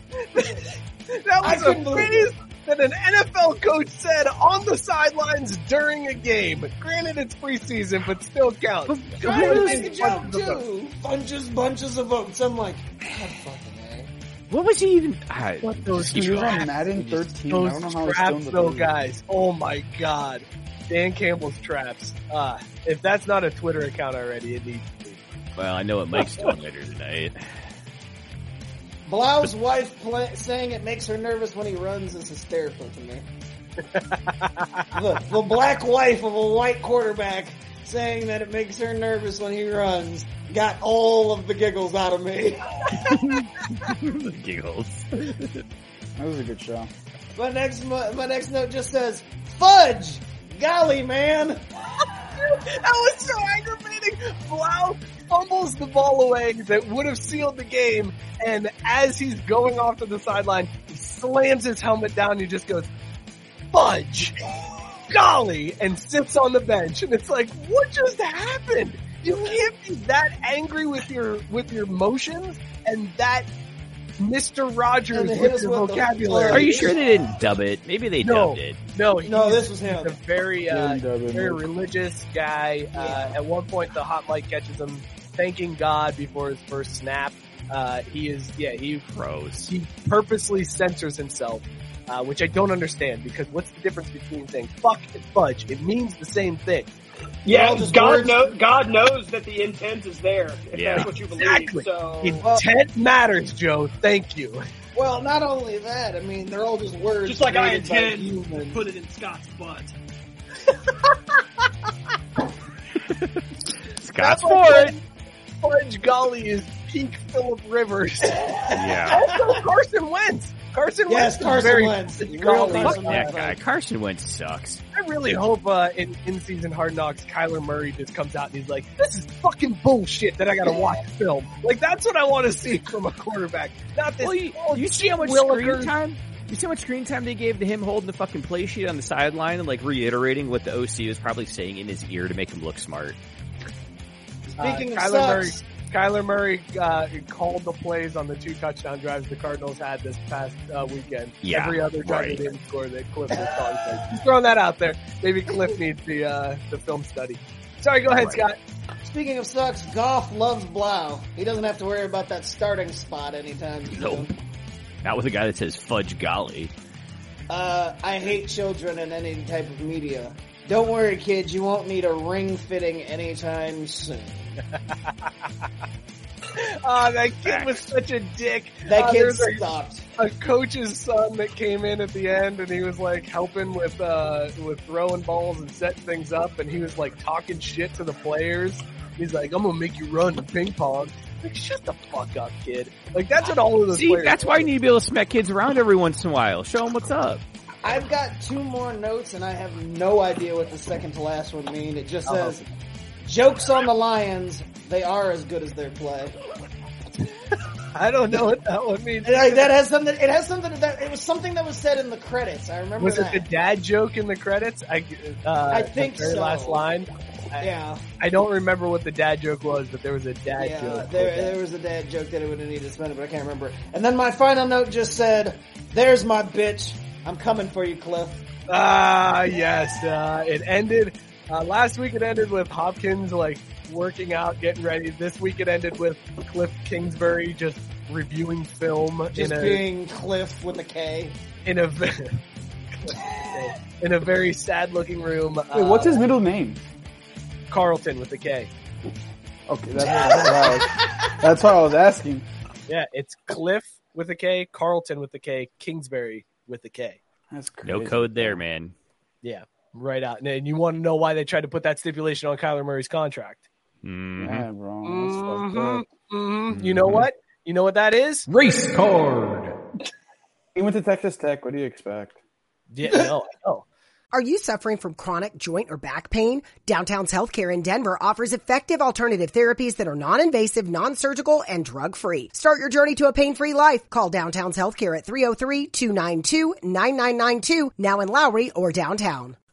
That I was couldn't a phrase that an NFL coach said on the sidelines during a game. Granted, it's preseason, but still counts. Trying to make a joke too. Bunches, bunches of votes. I'm like, fucking What was he even? I, What those He was on traps, Madden 13. I don't know how he's still in traps, the though, guys. Oh my god, Dan Campbell's traps. Ah, if that's not a Twitter account already, it needs to be. well, I know what Mike's doing later tonight. Blough's wife pla saying it makes her nervous when he runs is hysterical to me. the, the black wife of a white quarterback saying that it makes her nervous when he runs got all of the giggles out of me. Giggles. That was a good show. my next my, my next note just says fudge. Golly, man. that was so aggravating. Blough fumbles the ball away that would have sealed the game, and as he's going off to the sideline, he slams his helmet down and he just goes, fudge, golly, and sits on the bench. And it's like, what just happened? You can't be that angry with your, with your motions and that Mr. Rogers And hit with us your vocabulary. Are you sure they didn't dub it? Maybe they No. dubbed it. No, No, this was him. He's a very, uh, Didn't dub it, very religious guy. Uh, at one point, the hot mic catches him thanking God before his first snap. Uh, he is, yeah, he Gross. he purposely censors himself uh, which I don't understand because what's the difference between saying fuck and fudge? It means the same thing. Yeah, God, know, God knows that the intent is there. If Yeah. that's what you believe. Exactly. So Intent matters, Joe. Thank you. Well, not only that, I mean, they're all just words. just like I created by intend, humans. put it in Scott's butt. Scott's Fudge, Fudge Golly is peak Philip Rivers. Yeah. also Carson Wentz. Carson Yes, Wentz. is Carson very, Wentz. is Real real Carson fuck That guy, Carson Wentz sucks. I really hope uh, in in season Hard Knocks, Kyler Murray just comes out and he's like, "This is fucking bullshit that I got to watch film." Like that's what I want to see from a quarterback. Not this. Well, you, oh, you see how much Willikers. screen time? You see how much screen time they gave to him holding the fucking play sheet on the sideline and like reiterating what the OC was probably saying in his ear to make him look smart. Speaking Uh, of Kyler Murray, sucks, Kyler Murray uh, called the plays on the two touchdown drives the Cardinals had this past uh, weekend. Yeah, Every other drive right. they didn't score, they Kliff was calling plays. Just throwing that out there. Maybe Kliff needs the uh, the film study. Sorry, go ahead, Right. Scott. speaking of sucks, Goff loves Blough. He doesn't have to worry about that starting spot anytime soon. Nope. Not with a guy that says fudge golly. Uh, I hate children in any type of media. Don't worry, kids. You won't need a ring fitting anytime soon. Oh, that kid was such a dick. That Uh, kid there's a- stopped. a coach's son that came in at the end and he was like helping with uh with throwing balls and setting things up and he was like talking shit to the players. He's like, I'm gonna make you run in ping pong. Like, shut the fuck up, kid. Like that's what all of those See, players that's why you need to be able to smack kids around every once in a while. Show them what's up. I've got two more notes, and I have no idea what the second to last one mean. It just Uh-huh. "Jokes on the Lions. They are as good as their play." I don't know what that one means. I- that has something. It has something that it was something that was said in the credits. I remember Was it that. the dad joke in the credits? I uh, I think the very so. last line. I, yeah, I don't remember what the dad joke was, but there was a dad yeah. joke. There, there was a dad joke that it would have needed to spend it, but I can't remember. And then my final note just said, "There's my bitch. I'm coming for you, Kliff." Ah, yes. Uh, it ended uh, last week. It ended with Hopkins like working out, getting ready. This week it ended with Kliff Kingsbury just reviewing film Just in a being Kliff with a K. in a in a very sad looking room. Uh, Wait, what's his middle name? Carlton with a K. Okay, that's, that's, why I was, that's why I was asking. Yeah, it's Kliff with a K, Carlton with a K, Kingsbury with a K. That's crazy. No code there, man. Yeah, right out. And you want to know why they tried to put that stipulation on Kyler Murray's contract? Mhm. Yeah, bro. That's fucked up. Mhm. You know what? You know what that is? Race card. He went to Texas Tech. What do you expect? Yeah, no, I know. Are you suffering from chronic joint or back pain? Downtown's Healthcare in Denver offers effective alternative therapies that are non-invasive, non-surgical, and drug-free. Start your journey to a pain-free life. Call Downtown's Healthcare at 303-292-9992, now in Lowry or downtown.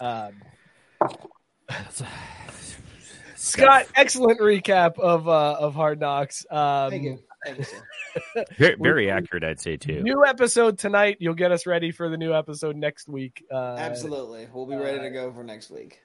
Um, Scott, excellent recap of uh, of Hard Knocks. Um, Thank you. Thank you. Very, very accurate, I'd say too. New episode tonight. You'll get us ready for the new episode next week. Uh, Absolutely, we'll be ready to go for next week.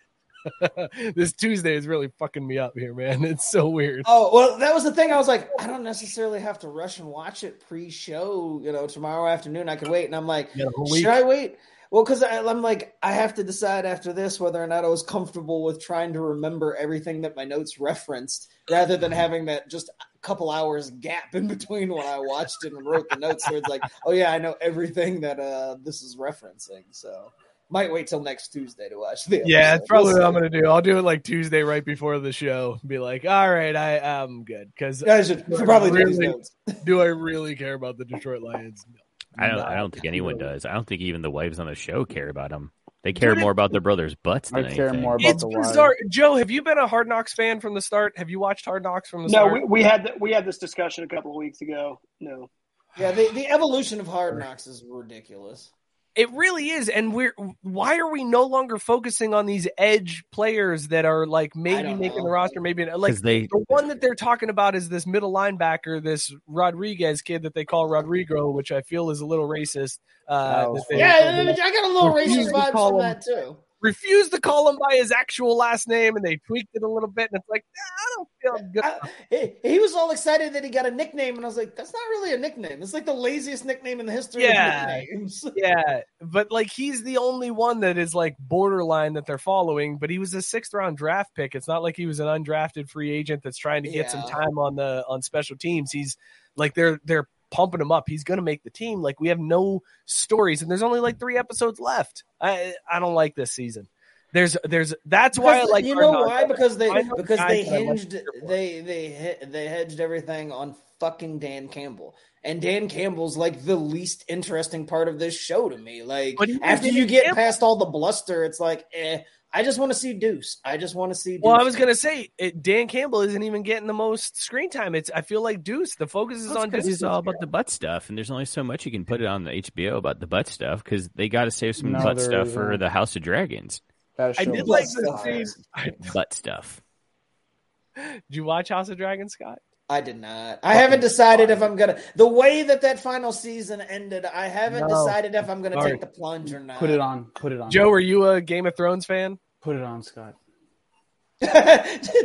this Tuesday is really fucking me up here, man. It's so weird. Oh well, that was the thing. I was like, I don't necessarily have to rush and watch it pre-show. You know, tomorrow afternoon I could wait, and I'm like, You got a whole week. should I wait? Well, because I'm like, I have to decide after this whether or not I was comfortable with trying to remember everything that my notes referenced, rather than having that just a couple hours gap in between when I watched it and wrote the notes. So it's like, oh yeah, I know everything that uh this is referencing. So might wait till next Tuesday to watch the. Yeah, that's probably what I'm gonna do. I'll do it like Tuesday right before the show. Be like, all right, I am good because Guys should probably do notes. do I really care about the Detroit Lions? No. I don't. I don't think anyone does. I don't think even the wives on the show care about them. They care more about their brothers' butts than I care anything. more about It's the wire. bizarre. Joe, have you been a Hard Knocks fan from the start? Have you watched Hard Knocks from the No, start? we, we had th- we had this discussion a couple of weeks ago. No, Yeah, the, the evolution of Hard Knocks is ridiculous. It really is, and we're why are we no longer focusing on these edge players that are like maybe making know. the roster, maybe like they- the one that they're talking about is this middle linebacker, this Rodriguez kid that they call Rodrigo, which I feel is a little racist. Uh, Oh, they- Yeah, I got a little refuse racist to vibes from him- that too. Refused to call him by his actual last name, and they tweaked it a little bit, and it's like nah, I don't feel good. I- he, he was all excited that he got a nickname, and I was like, "That's not really a nickname. It's like the laziest nickname in the history Yeah. of nicknames." yeah, but like he's the only one that is like borderline that they're following. But he was a sixth round draft pick. It's not like he was an undrafted free agent that's trying to get some time on the on special teams. He's like they're they're pumping him up. He's going to make the team. Like we have no stories, and there's only like three episodes left. I I don't like this season. There's there's that's why I like you know why? Because they because they that I love hinged they they they hedged everything on fucking Dan Campbell. And Dan Campbell's like the least interesting part of this show to me. Like after you get Campbell- past all the bluster, it's like, eh, I just want to see Duce. I just want to see Duce. Well, I was gonna say it, Dan Campbell isn't even getting the most screen time. It's I feel like Duce. The focus is on because Duce. it's all about the butt stuff, and there's only so much you can put it on the HBO about the butt stuff because they got to save some No, butt stuff is for the House of Dragons. I did like the butt stuff. Did you watch House of Dragons, Scott? I did not. I haven't decided if I'm gonna. The way that that final season ended, I haven't No. decided if I'm gonna Sorry. take the plunge or not. Put it on. Put it on. Joe, are you a Game of Thrones fan? Put it on, Scott.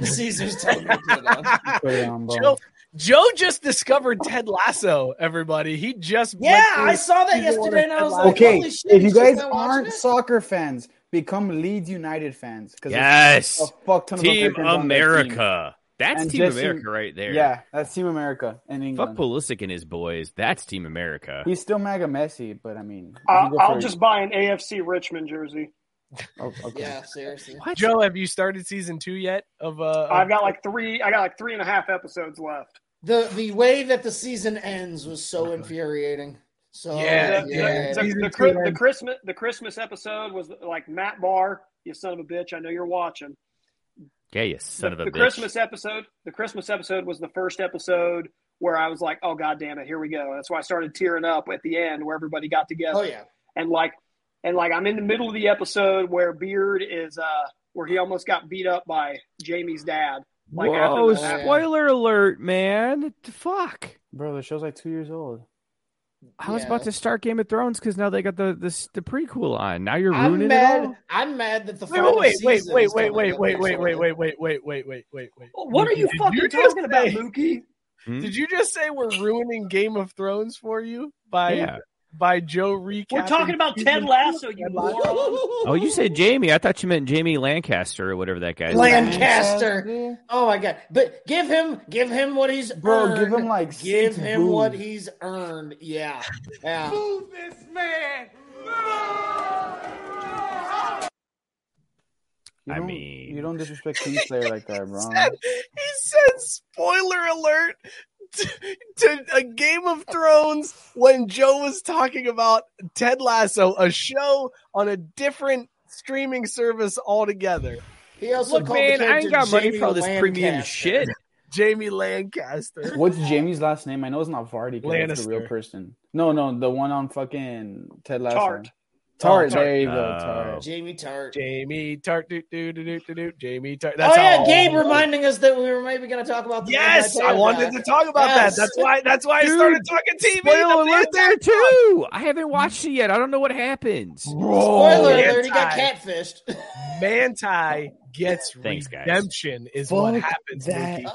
Cesar's told me to put it on. Put it on, bro. Joe, Joe just discovered Ted Lasso. Everybody, he just Yeah, I saw that yesterday, and I was like, Okay, holy shit, if you guys aren't it? soccer fans, become Leeds United fans. 'cause there's Yes, a fuck ton of Team Americans on team. America. That's And Team Jesse- America right there. Yeah, that's Team America in England. Fuck England. Pulisic and his boys. That's Team America. He's still mega messy, but I mean, if I'll, you go I'll just buy an AFC Richmond jersey. oh, okay. Yeah, seriously. Joe, have you started season two yet? Of uh, I've got like three. I got like three and a half episodes left. The the way that the season ends was so infuriating. So Yeah, The, yeah. the, the, the, the Christmas the Christmas episode was like Matt Barr, you son of a bitch. I know you're watching. Yeah, you son the, of a the bitch. Christmas episode. The Christmas episode was the first episode where I was like, "Oh god damn it, here we go." That's why I started tearing up at the end where everybody got together. Oh yeah. and like and like I'm in the middle of the episode where Beard is uh where he almost got beat up by Jamie's dad. Like Whoa! after Spoiler alert, man! Fuck! Bro, the show's like two years old. I was Yeah. about to start Game of Thrones because now they got the, the the prequel on. Now you're ruining I'm ruining it mad. all. I'm mad that the Wait, final wait, wait, season wait, is wait, coming wait, wait, wait, wait, wait, wait, wait, wait, wait, wait, wait. What are you fucking just talking about, say- Mookie? Hmm? Did you just say we're ruining Game of Thrones for you by Yeah. By Joe recapping? We're talking about Ted? Lasso, you moron. Oh, you said Jamie. I thought you meant Jamie Lancaster or whatever that guy is. Lancaster. Oh my god! But give him, give him what he's Bro, earned. give him, like, give six him what he's earned. Yeah, yeah. Move this man! You I don't, mean- you don't disrespect Kingslayer like that, bro. He said, "Spoiler alert." To, to a Game of Thrones when Joe was talking about Ted Lasso, a show on a different streaming service altogether. He also Look, called man, the I ain't character got money for all this premium shit. Jamie Lancaster. What's Jamie's last name? I know it's not Vardy because that's the real person. No, no, the one on fucking Ted Lasso. Tartt. Tartt, Oh, Tartt. there you go. Oh. Tartt. Jamie Tartt. Jamie Tartt, do, do, do, do, do, do, Jamie Tartt. Oh That's yeah, how- Gabe reminding us that we were maybe going to talk about. The Yes, I wanted Terror to talk about Yes. that. That's why. That's why I started talking TV. Spoiler alert there too. I haven't watched it yet. I don't know what happens. Spoiler Manti- alert: He got catfished. Manti gets Thanks, guys. redemption. Is what happens. that. Mookie. Uh,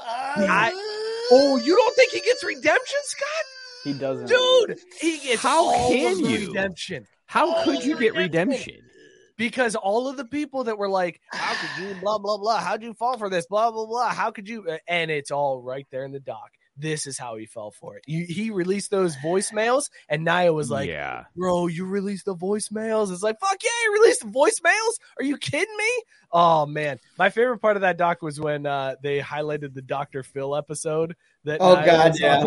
I- oh, you don't think he gets redemption, Scott? He doesn't. Dude, he gets How all can of you? redemption How could you get redemption? because all of the people that were like, "How could you?" Blah blah blah. How'd you fall for this? Blah blah blah. How could you? And it's all right there in the doc. This is how he fell for it. You, he released those voicemails, and Naya was like, yeah. bro, you released the voicemails. It's like, fuck yeah, you released the voicemails. Are you kidding me? Oh man, my favorite part of that doc was when uh, they highlighted the Dr. Phil episode. That Oh, Nia God, yeah.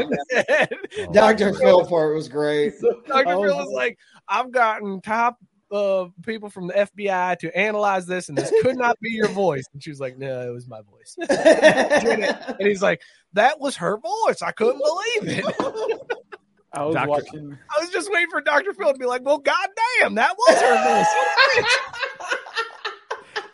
on. Dr. Phil for it was great. Dr. Oh, Phil was like, I've gotten top uh, people from the FBI to analyze this, and this could not be your voice. And she was like, No, it was my voice. and he's like, That was her voice. I couldn't believe it. I was Doctor- watching. I was just waiting for Dr. Phil to be like, well, goddamn, that was her miss.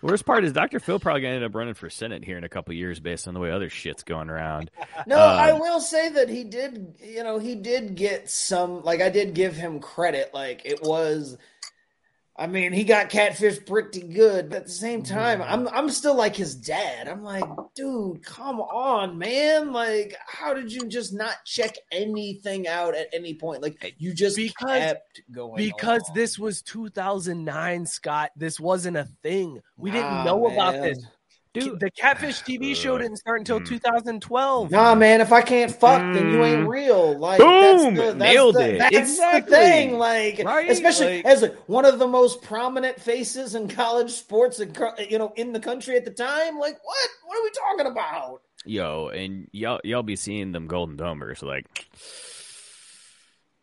Worst part is Dr. Phil probably gonna end up running for Senate here in a couple years based on the way other shit's going around. No, Um, I will say that he did, you know, he did get some, like, I did give him credit. Like, it was, I mean, he got catfish pretty good. But at the same mm-hmm. time, I'm, I'm still like his dad. I'm like, dude, come on, man. Like, how did you just not check anything out at any point? Like, you just Because- kept going. because along. this was 2009, Scott. This wasn't a thing. We didn't know about this. Dude, the Catfish TV show didn't start until hmm. 2012. Nah, man. If I can't fuck, then you ain't hmm. real. Like Boom! that's the, that's Nailed the, it. That's Exactly. the thing. Like, Right? especially Like- as like, one of the most prominent faces in college sports, and you know, in the country at the time. Like, what? What are we talking about? Yo, and y'all y'all be seeing them golden domers like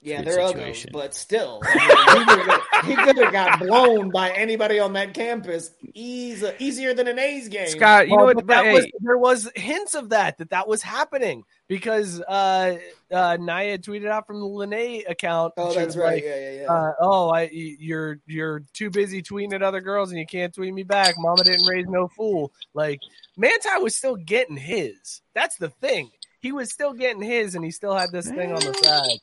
Yeah, Good they're ugly, but still, I mean, he could have got blown by anybody on that campus. Easy, easier than an A's game. Scott, you know what? but That was, there was hints of that that that was happening because uh, uh, Naya tweeted out from the Lennay account. Oh, that's right. like, yeah, yeah, yeah. Uh, oh, I you're you're too busy tweeting at other girls and you can't tweet me back. Mama didn't raise no fool. Like Manti was still getting his. That's the thing. He was still getting his, and he still had this thing on the side.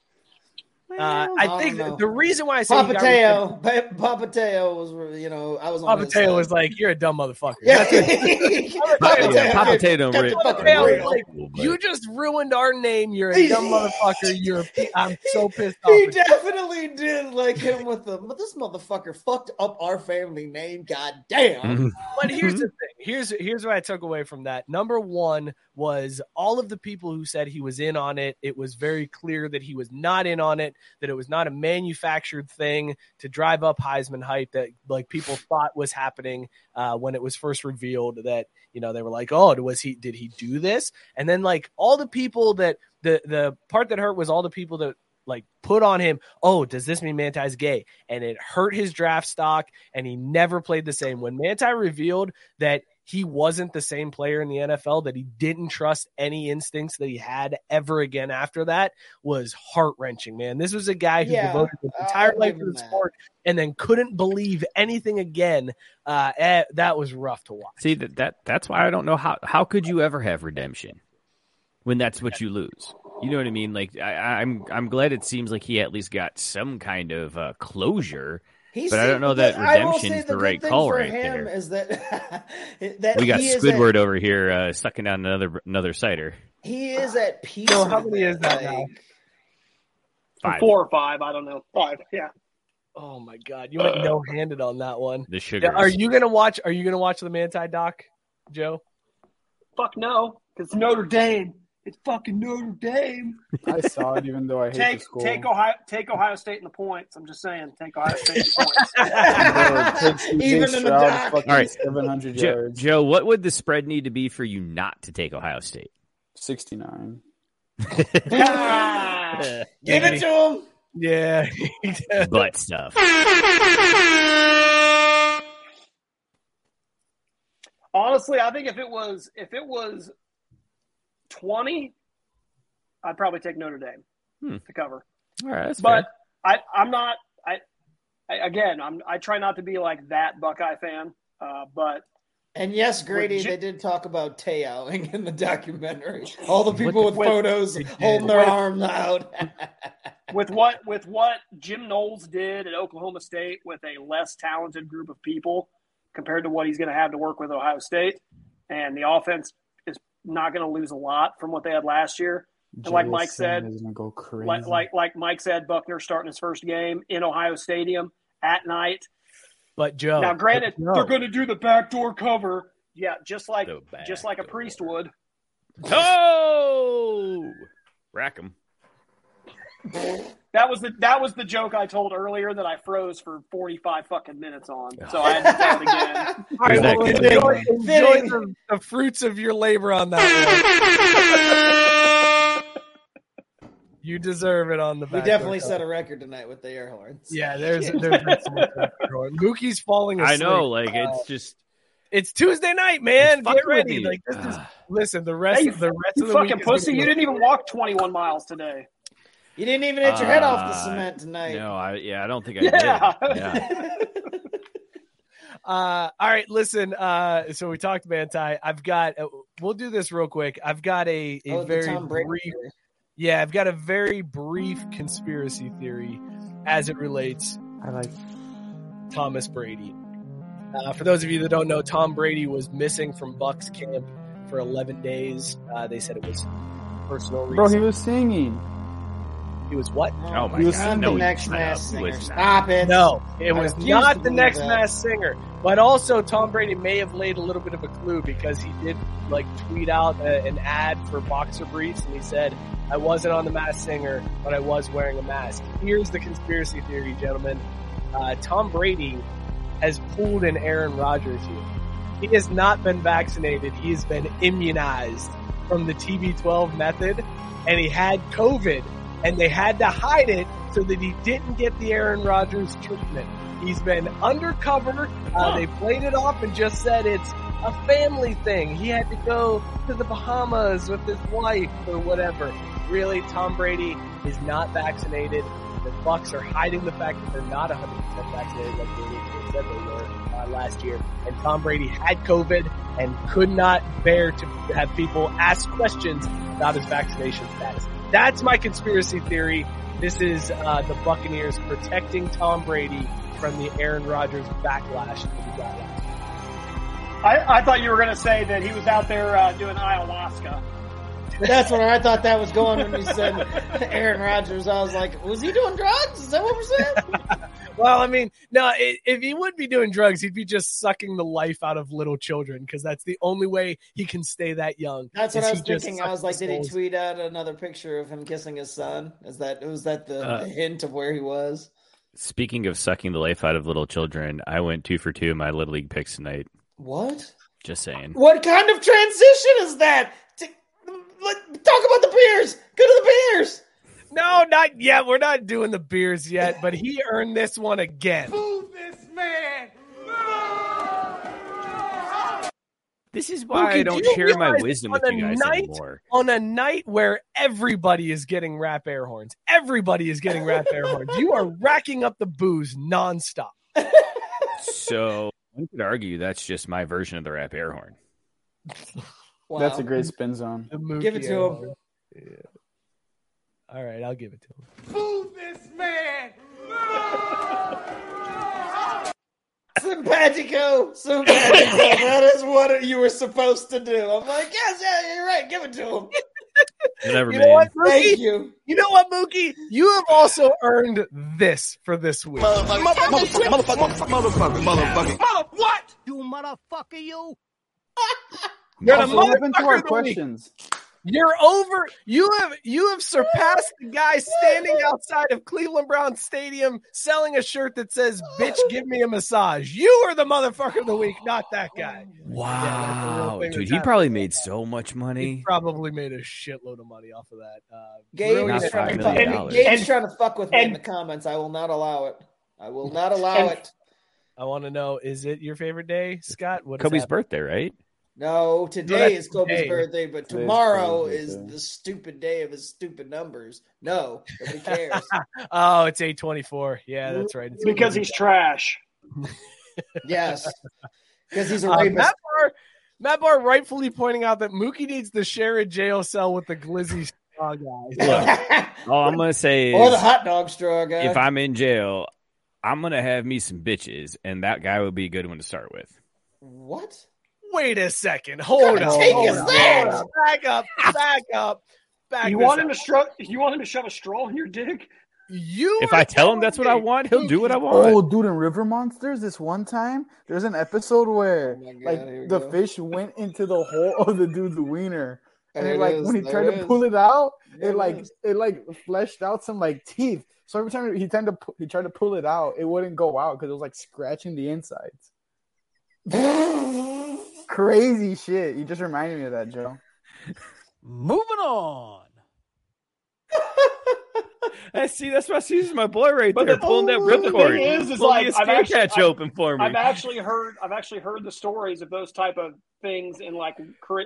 Uh, I I think don't know. the reason why I say he Papa got Te'o, Pa- Papa Te'o was, you know, I was on Papa his Te'o side. was like, "You're a dumb motherfucker." Yeah. That's it. Papa Papa Tay don't Got re- the fucking Te'o was real. like, "You just ruined our name. You're a dumb motherfucker. You're. A pi- I'm so pissed off." He at you." definitely did like him with the. But this motherfucker fucked up our family name. God damn. But here's the thing. Here's here's what I took away from that. Number one was all of the people who said he was in on it. It was very clear that he was not in on it. That it was not a manufactured thing to drive up Heisman hype that like people thought was happening uh, when it was first revealed. That you know they were like, oh, was he? Did he do this? And then like all the people that the the part that hurt was all the people that like put on him, oh, does this mean Manti's gay? And it hurt his draft stock, and he never played the same. When Manti revealed that he wasn't the same player in the NFL, that he didn't trust any instincts that he had ever again after that, was heart wrenching, man. This was a guy who Yeah, devoted his I'll entire give life to the that. sport and then couldn't believe anything again. Uh, eh, that was rough to watch. See that, that that's why I don't know how how could you ever have redemption when that's what you lose. You know what I mean? Like I, I'm I'm glad it seems like he at least got some kind of uh, closure. He's but I don't know that I will say redemption's the, good right call for right him there. Is that that We got he Squidward at, over here uh, sucking down another another cider. He is at peace. So how many it, is that like- now? Five. Four or five, I don't know. Five, yeah. Oh my god, you went no handed on that one. The sugar. Are you gonna watch? Are you gonna watch the Manti doc, Joe? Fuck no, because Notre Dame. It's fucking Notre Dame. I saw it, even though I hate Take the school. take Ohio take Ohio State in the points. I'm just saying, take Ohio State in the points. Bro, it Even in the Stroud doc. fucking All right. 700 Joe, yards. Joe, what would the spread need to be for you not to take Ohio State? 69. Ah, Give it to him. Yeah. Butt stuff. Honestly, I think if it was if it was twenty, I'd probably take Notre Dame Hmm. to cover. All right, that's But fair. I, I'm not. I, I again, I'm. I try not to be like that Buckeye fan. Uh, but And yes, Grady, With they did talk about Te'oing in the documentary. All the people with With- photos holding their With- arms out. with what with what Jim Knowles did at Oklahoma State with a less talented group of people compared to what he's going to have to work with Ohio State, and the offense is not going to lose a lot from what they had last year. And like Mike said, go crazy. like like like Mike said, Buchner starting his first game in Ohio Stadium at night. But Joe, now, granted, Joe, they're going to do the backdoor cover. Yeah, just like just like a backdoor. priest would. Oh, rack 'em. That was the that was the joke I told earlier that I froze for forty five fucking minutes on. So I had to tell it again. All right, Where's well, enjoy, enjoy the, the fruits of your labor on that one. You deserve it on the we definitely set a record tonight with the air horns. Yeah, there's there's been so much stuff going. Mookie's falling Asleep. I know, like Uh, it's just it's Tuesday night, man. Get fucking ready. Like this is listen. The rest Hey, of the rest You of the fucking week pussy! be- You didn't even walk twenty one miles today. You didn't even hit your head off the Uh, cement tonight. No, I yeah, I don't think I Yeah. did. Yeah. Uh, all right, listen. Uh, so we talked Manti. I've got. Uh, we'll do this real quick. I've got a, a Oh, very brief. Yeah, I've got a very brief conspiracy theory as it relates I like. Thomas Brady. Uh, for those of you that don't know, Tom Brady was missing from Bucs camp for 11 days. Uh, they said it was personal reasons. Bro, he was singing. He was what? Oh my He was god. No, the next was Masked Singer. was. Stop it. No, it I was not the next that. Masked Singer. But also, Tom Brady may have laid a little bit of a clue because he did like tweet out a, an ad for boxer briefs, and he said, "I wasn't on the Masked Singer, but I was wearing a mask." Here's the conspiracy theory, gentlemen. Uh, Tom Brady has pulled an Aaron Rodgers here. He has not been vaccinated. He has been immunized from the TB12 method, and he had COVID, and they had to hide it so that he didn't get the Aaron Rodgers treatment. He's been undercover. Uh, they played it off and just said it's a family thing. He had to go to the Bahamas with his wife or whatever. Really, Tom Brady is not vaccinated. The Bucs are hiding the fact that they're not 100% vaccinated like they said they were uh, last year. And Tom Brady had COVID and could not bear to have people ask questions about his vaccination status. That's my conspiracy theory. This is uh, the Buccaneers protecting Tom Brady from the Aaron Rodgers backlash that he got last. I, I thought you were going to say that he was out there uh, doing ayahuasca. That's where I thought that was going when you said Aaron Rodgers. I was like, was he doing drugs? Is that what we're saying? Well, I mean, no, if he would be doing drugs, he'd be just sucking the life out of little children because that's the only way he can stay that young. That's what I was just thinking. I was like, did he tweet out another picture of him kissing his son? Is that was that the, Uh, the hint of where he was? Speaking of sucking the life out of little children, I went two for two in my little league picks tonight. What? Just saying. What kind of transition is that? To, let, talk about the beers. Go to the beers. No, not yet. We're not doing the beers yet, but he earned this one again. Move this man. This is why I don't do share my wisdom with you guys night, anymore. On a night where everybody is getting rap air horns, everybody is getting rap air horns. You are racking up the booze nonstop. So one could argue that's just my version of the rap air horn. Wow. That's a great spin zone. Give it to him. Yeah. All right, I'll give it to him. Move this man. Simpatico, simpatico. that is what you were supposed to do. I'm like, yes, yeah, you're right. Give it to him. Whatever, You man. know what, Mookie? Thank you. You know what, Mookie? You have also earned this for this week. What? You motherfucker, you. You're the Also, what happened to motherfucker our of the week. Questions? You're over. You have you have surpassed the guy standing outside of Cleveland Brown Stadium selling a shirt that says "Bitch, give me a massage." You are the motherfucker of the week, not that guy. Wow, thing dude, he probably made so much money. He money. probably made a shitload of money off of that. Uh, Gabe brilliant is trying to $5 fuck. million And dollars. Gabe's And- trying to fuck with me in the comments. I will not allow it. I will not allow And- it. I want to know: Is it your favorite day, Scott? What is Kobe's happening? birthday, right? No, today that's is Kobe's today. birthday, but Today's tomorrow Kobe's is birthday. the stupid day of his stupid numbers. No, nobody cares. Oh, it's eight twenty four. Yeah, that's right. It's because he's trash. yes, because he's a Uh, rapist. Matt Barr, Matt Barr rightfully pointing out that Mookie needs to share a jail cell with the Glizzy straw guy. All I'm gonna say or the hot dog straw guy. if I'm in jail, I'm gonna have me some bitches, and that guy would be a good one to start with. what? Wait a second. Hold kind on. take Hold is on, hold. Back up. Back up. Back You this want up. him to shove? You want him to shove a straw in your dick? You If I tell him that's what I want, he'll do what I want. Oh, dude, in River Monsters, this one time, there's an episode where Oh God, like the go. fish went into the hole of the dude's wiener, and it, it like is, when he there tried it to is. pull it out, There it it like is. it like fleshed out some like teeth. So every time he tried to pu- he tried to pull it out, it wouldn't go out because it was like scratching the insides. Crazy shit. You just reminded me of that, Joe. Moving on. I see. That's why Cesar's my boy right But there, the- pulling that but the ripcord. thing is, is like, a I've scare actually- catch I've- open for me. I've actually heard. I've actually heard the stories of those type of things in like,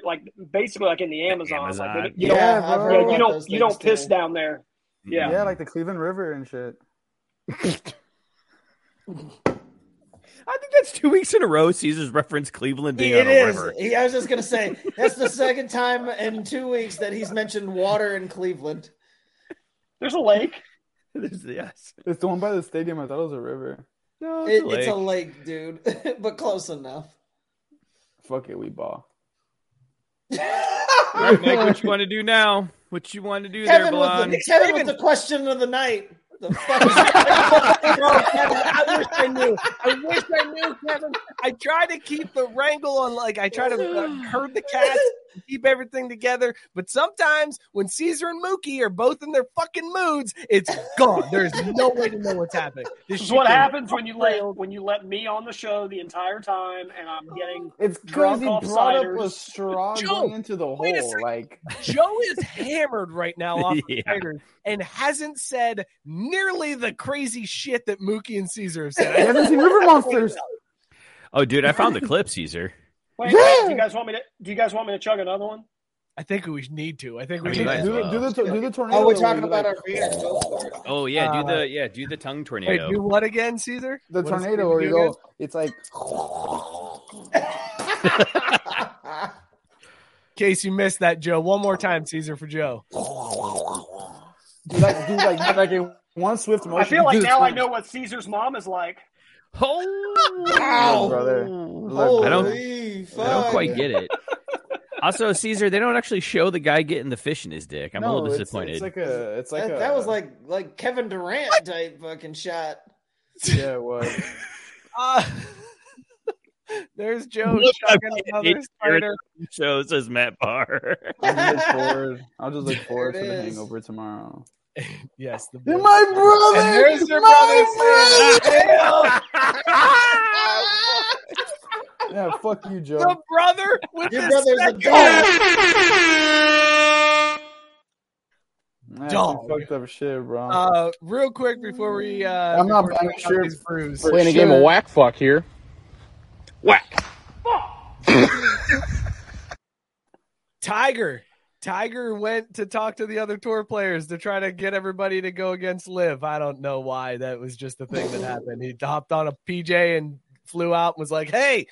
like basically like in the Amazon. Like, Amazon. they- you Yeah, don't, I've bro. heard yeah, about you don't, you don't piss too. down there. Yeah. Yeah, like the Cleveland River and shit. I think that's two weeks in a row. Cesar's referenced Cleveland being It on a is. river. He- I was just gonna say that's the second time in two weeks that he's mentioned water in Cleveland. There's a lake. There's- yes. It's the one by the stadium. I thought it was a river. No, It, it's a lake, dude, but close enough. Fuck it, we ball. All right, Mike, what you want to do now? What you want to do there, Kevin with, Blonde? the, Kevin with the question of the night. The fuck is Oh, Kevin, I wish I knew. I wish I knew, Kevin. I try to keep the wrangle on, like I try to uh, herd the cats, keep everything together. But sometimes when Cesar and Mookie are both in their fucking moods, it's gone. There's no way to know what's happening. This is what happens when you let when you let me on the show the entire time, and I'm getting It's crazy. because he brought up a ciders. straw Joe, going into the hole. Like Joe is hammered right now off Yeah. the Tigers and hasn't said nearly the crazy shit that Mookie and Cesar have said. I haven't seen River Monsters. Oh, dude, I found the clip, Cesar. Wait, Yeah. do you guys want me to? Do you guys want me to chug another one? I think we need to. I think we I need mean, to. might as do, the, well. do the do the tornado. Oh, we're talking about like, our beers. Go for it. Oh yeah, do Uh, the yeah, do the tongue Wait, tornado. do what again, Cesar? the What tornado Cesar where you go. It's like In case you missed that, Joe, one more time, Cesar, for Joe. do like do like like a one swift motion. I feel like now I know what Cesar's mom is like. Oh, Yeah, brother. Look, I don't- Holy I don't quite get it. Also, Cesar, they don't actually show the guy getting the fish in his dick. I'm a little disappointed. It's, like a. It's like that, a. that was like like Kevin Durant type fucking shot. Yeah, it was. Uh, there's Joe Look, chugging another spider. show says Matt Barr. I'll just look forward. I'll just look forward to it the hangover tomorrow. Yes, the my brother. And there's your My brother. Yeah, fuck you, the Joe. brother with Your the brother's a dog. That's Dog. some fucked up shit, bro. Uh, real quick before we uh, I'm not before we buying talk about shit these brews. for Playing a game of whack fuck here. Whack. Fuck. Tiger. Tiger went to talk to the other tour players to try to get everybody to go against Liv. I don't know why. That was just the thing that happened. He hopped on a PJ and flew out and was like, "Hey,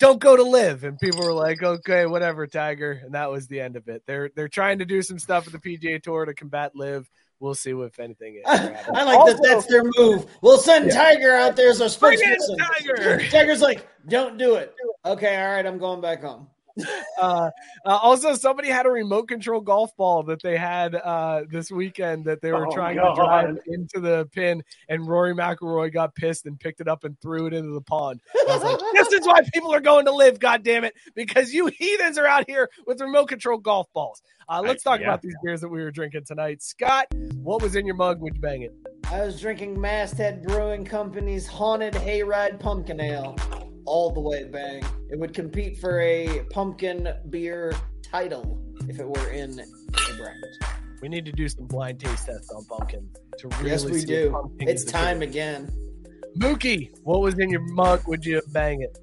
don't go to Liv." And people were like, "Okay, whatever, Tiger." And that was the end of it. They're they're trying to do some stuff at the PGA Tour to combat Liv. We'll see if anything. is. I like Also- that. That's their move. We'll send Tiger out there as our spokesperson. Tiger. Tiger's like, don't do it. Okay, all right, I'm going back home. uh, uh, also, somebody had a remote control golf ball that they had uh, this weekend that they were Oh, trying God. to drive into the pin, and Rory McIlroy got pissed and picked it up and threw it into the pond. I was like, this is why people are going to Liv, God damn it, because you heathens are out here with remote control golf balls. Uh, let's I- talk yeah. about these beers that we were drinking tonight. Scott, what was in your mug? Would you bang it? I was drinking Masthead Brewing Company's Haunted Hayride Pumpkin Ale. All the way bang. It would compete for a pumpkin beer title if it were in a bracket. We need to do some blind taste tests on pumpkin to really Yes, we see do. It's time beer. again. Mookie, what was in your mug? Would you bang it?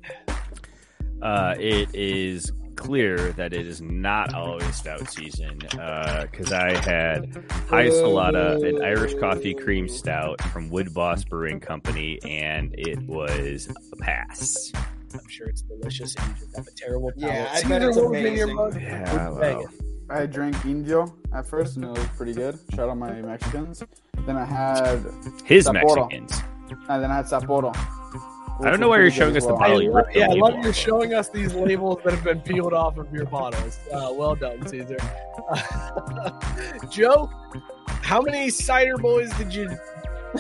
Uh, it is clear that it is not always stout season uh, because I had High Salada, an Irish coffee cream stout from Wood Boss Brewing Company, and it was a pass. I'm sure it's delicious and you just have a terrible palate. Yeah, I Cesar, bet it's in your amazing. mug? Yeah, Would wow. I drank Indio at first, and it was pretty good. Shout out my Mexicans. Then I had His Sapporo. Mexicans. and then I had Sapporo. I don't know why you're showing us the I bottle you love, ripped the yeah, I love you off. showing us these labels that have been peeled off of your bottles. Uh, well done, Cesar. Joe, how many cider boys did you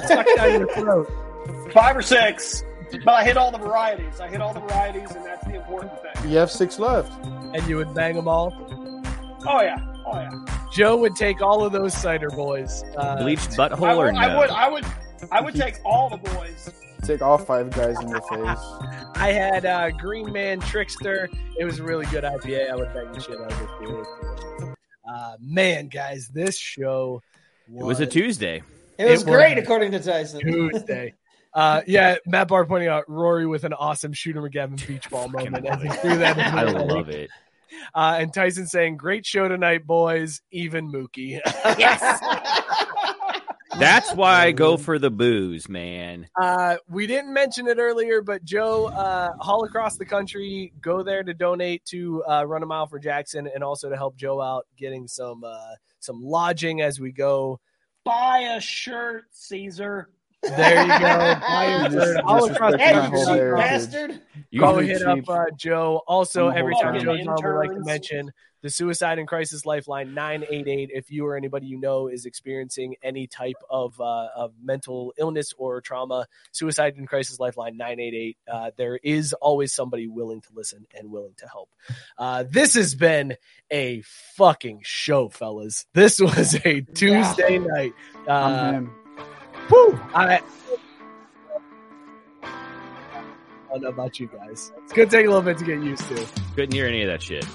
suck down your throat? Five or six, but I hit all the varieties. I hit all the varieties, and that's the important thing. You have six left. And you would bang them all? Oh yeah, oh yeah. Joe would take all of those cider boys. Uh, Bleached I butthole or would, no? I would, I would, I would take all the boys. Take all five guys in the face. I had uh, Green Man Trickster. It was a really good IPA. I would bang the shit out of this beer. Uh, man, guys, this show It was a Tuesday. It was It great, was according to Tyson. Tuesday. Uh, yeah, Matt Barr pointing out Rory with an awesome Shooter McGavin beach ball moment as he threw that. I love it. Uh, and Tyson saying, "Great show tonight, boys. Even Mookie." Yes. That's why I go for the booze, man. Uh, we didn't mention it earlier, but Joe, uh, all across the country, go there to donate to uh, Run a Mile for Jackson, and also to help Joe out getting some uh, some lodging as we go. Buy a shirt, Cesar. There you go. Buy a shirt all across the Hey, country. you bastard. Go Really hit up uh, Joe. Also, I'm every time whole Joe's time. on, we like to mention the Suicide and Crisis Lifeline 988. If you or anybody you know is experiencing any type of, uh, of mental illness or trauma, Suicide and Crisis Lifeline 988. Uh, there is always somebody willing to listen and willing to help. Uh, this has been a fucking show, fellas. This was a Tuesday night. I'm him. Whew, I, I don't know about you guys. It's gonna take a little bit to get used to. Couldn't hear any of that shit.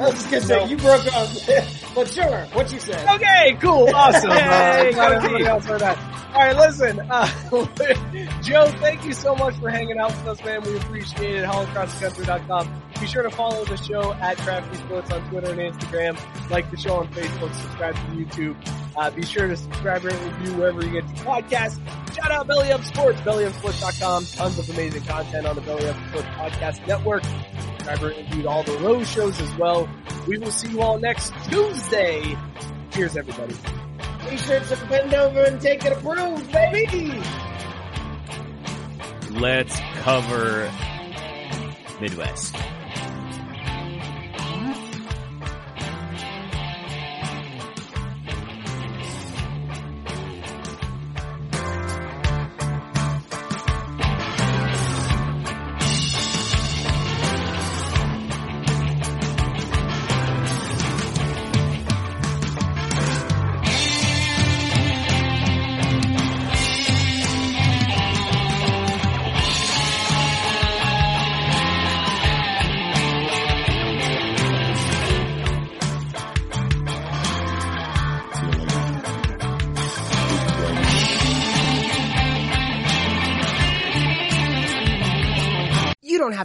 I was just gonna say you broke up, but sure, what you said. Okay, cool, awesome. Hey, glad everybody else heard that. All right, listen, uh, Joe, thank you so much for hanging out with us, man. We appreciate it. HallAcrossCountry.com. Be sure to follow the show at Crafty Sports on Twitter and Instagram. Like the show on Facebook. Subscribe to YouTube. Uh, be sure to subscribe and review wherever you get your podcasts. Shout out Belly Up Sports, bellyupsports.com. Tons of amazing content on the Belly Up Sports Podcast Network. Subscribe and review all the Rose shows as well. We will see you all next Tuesday. Cheers, everybody. T-shirts and bend over and take it approved, baby. Let's cover Midwest.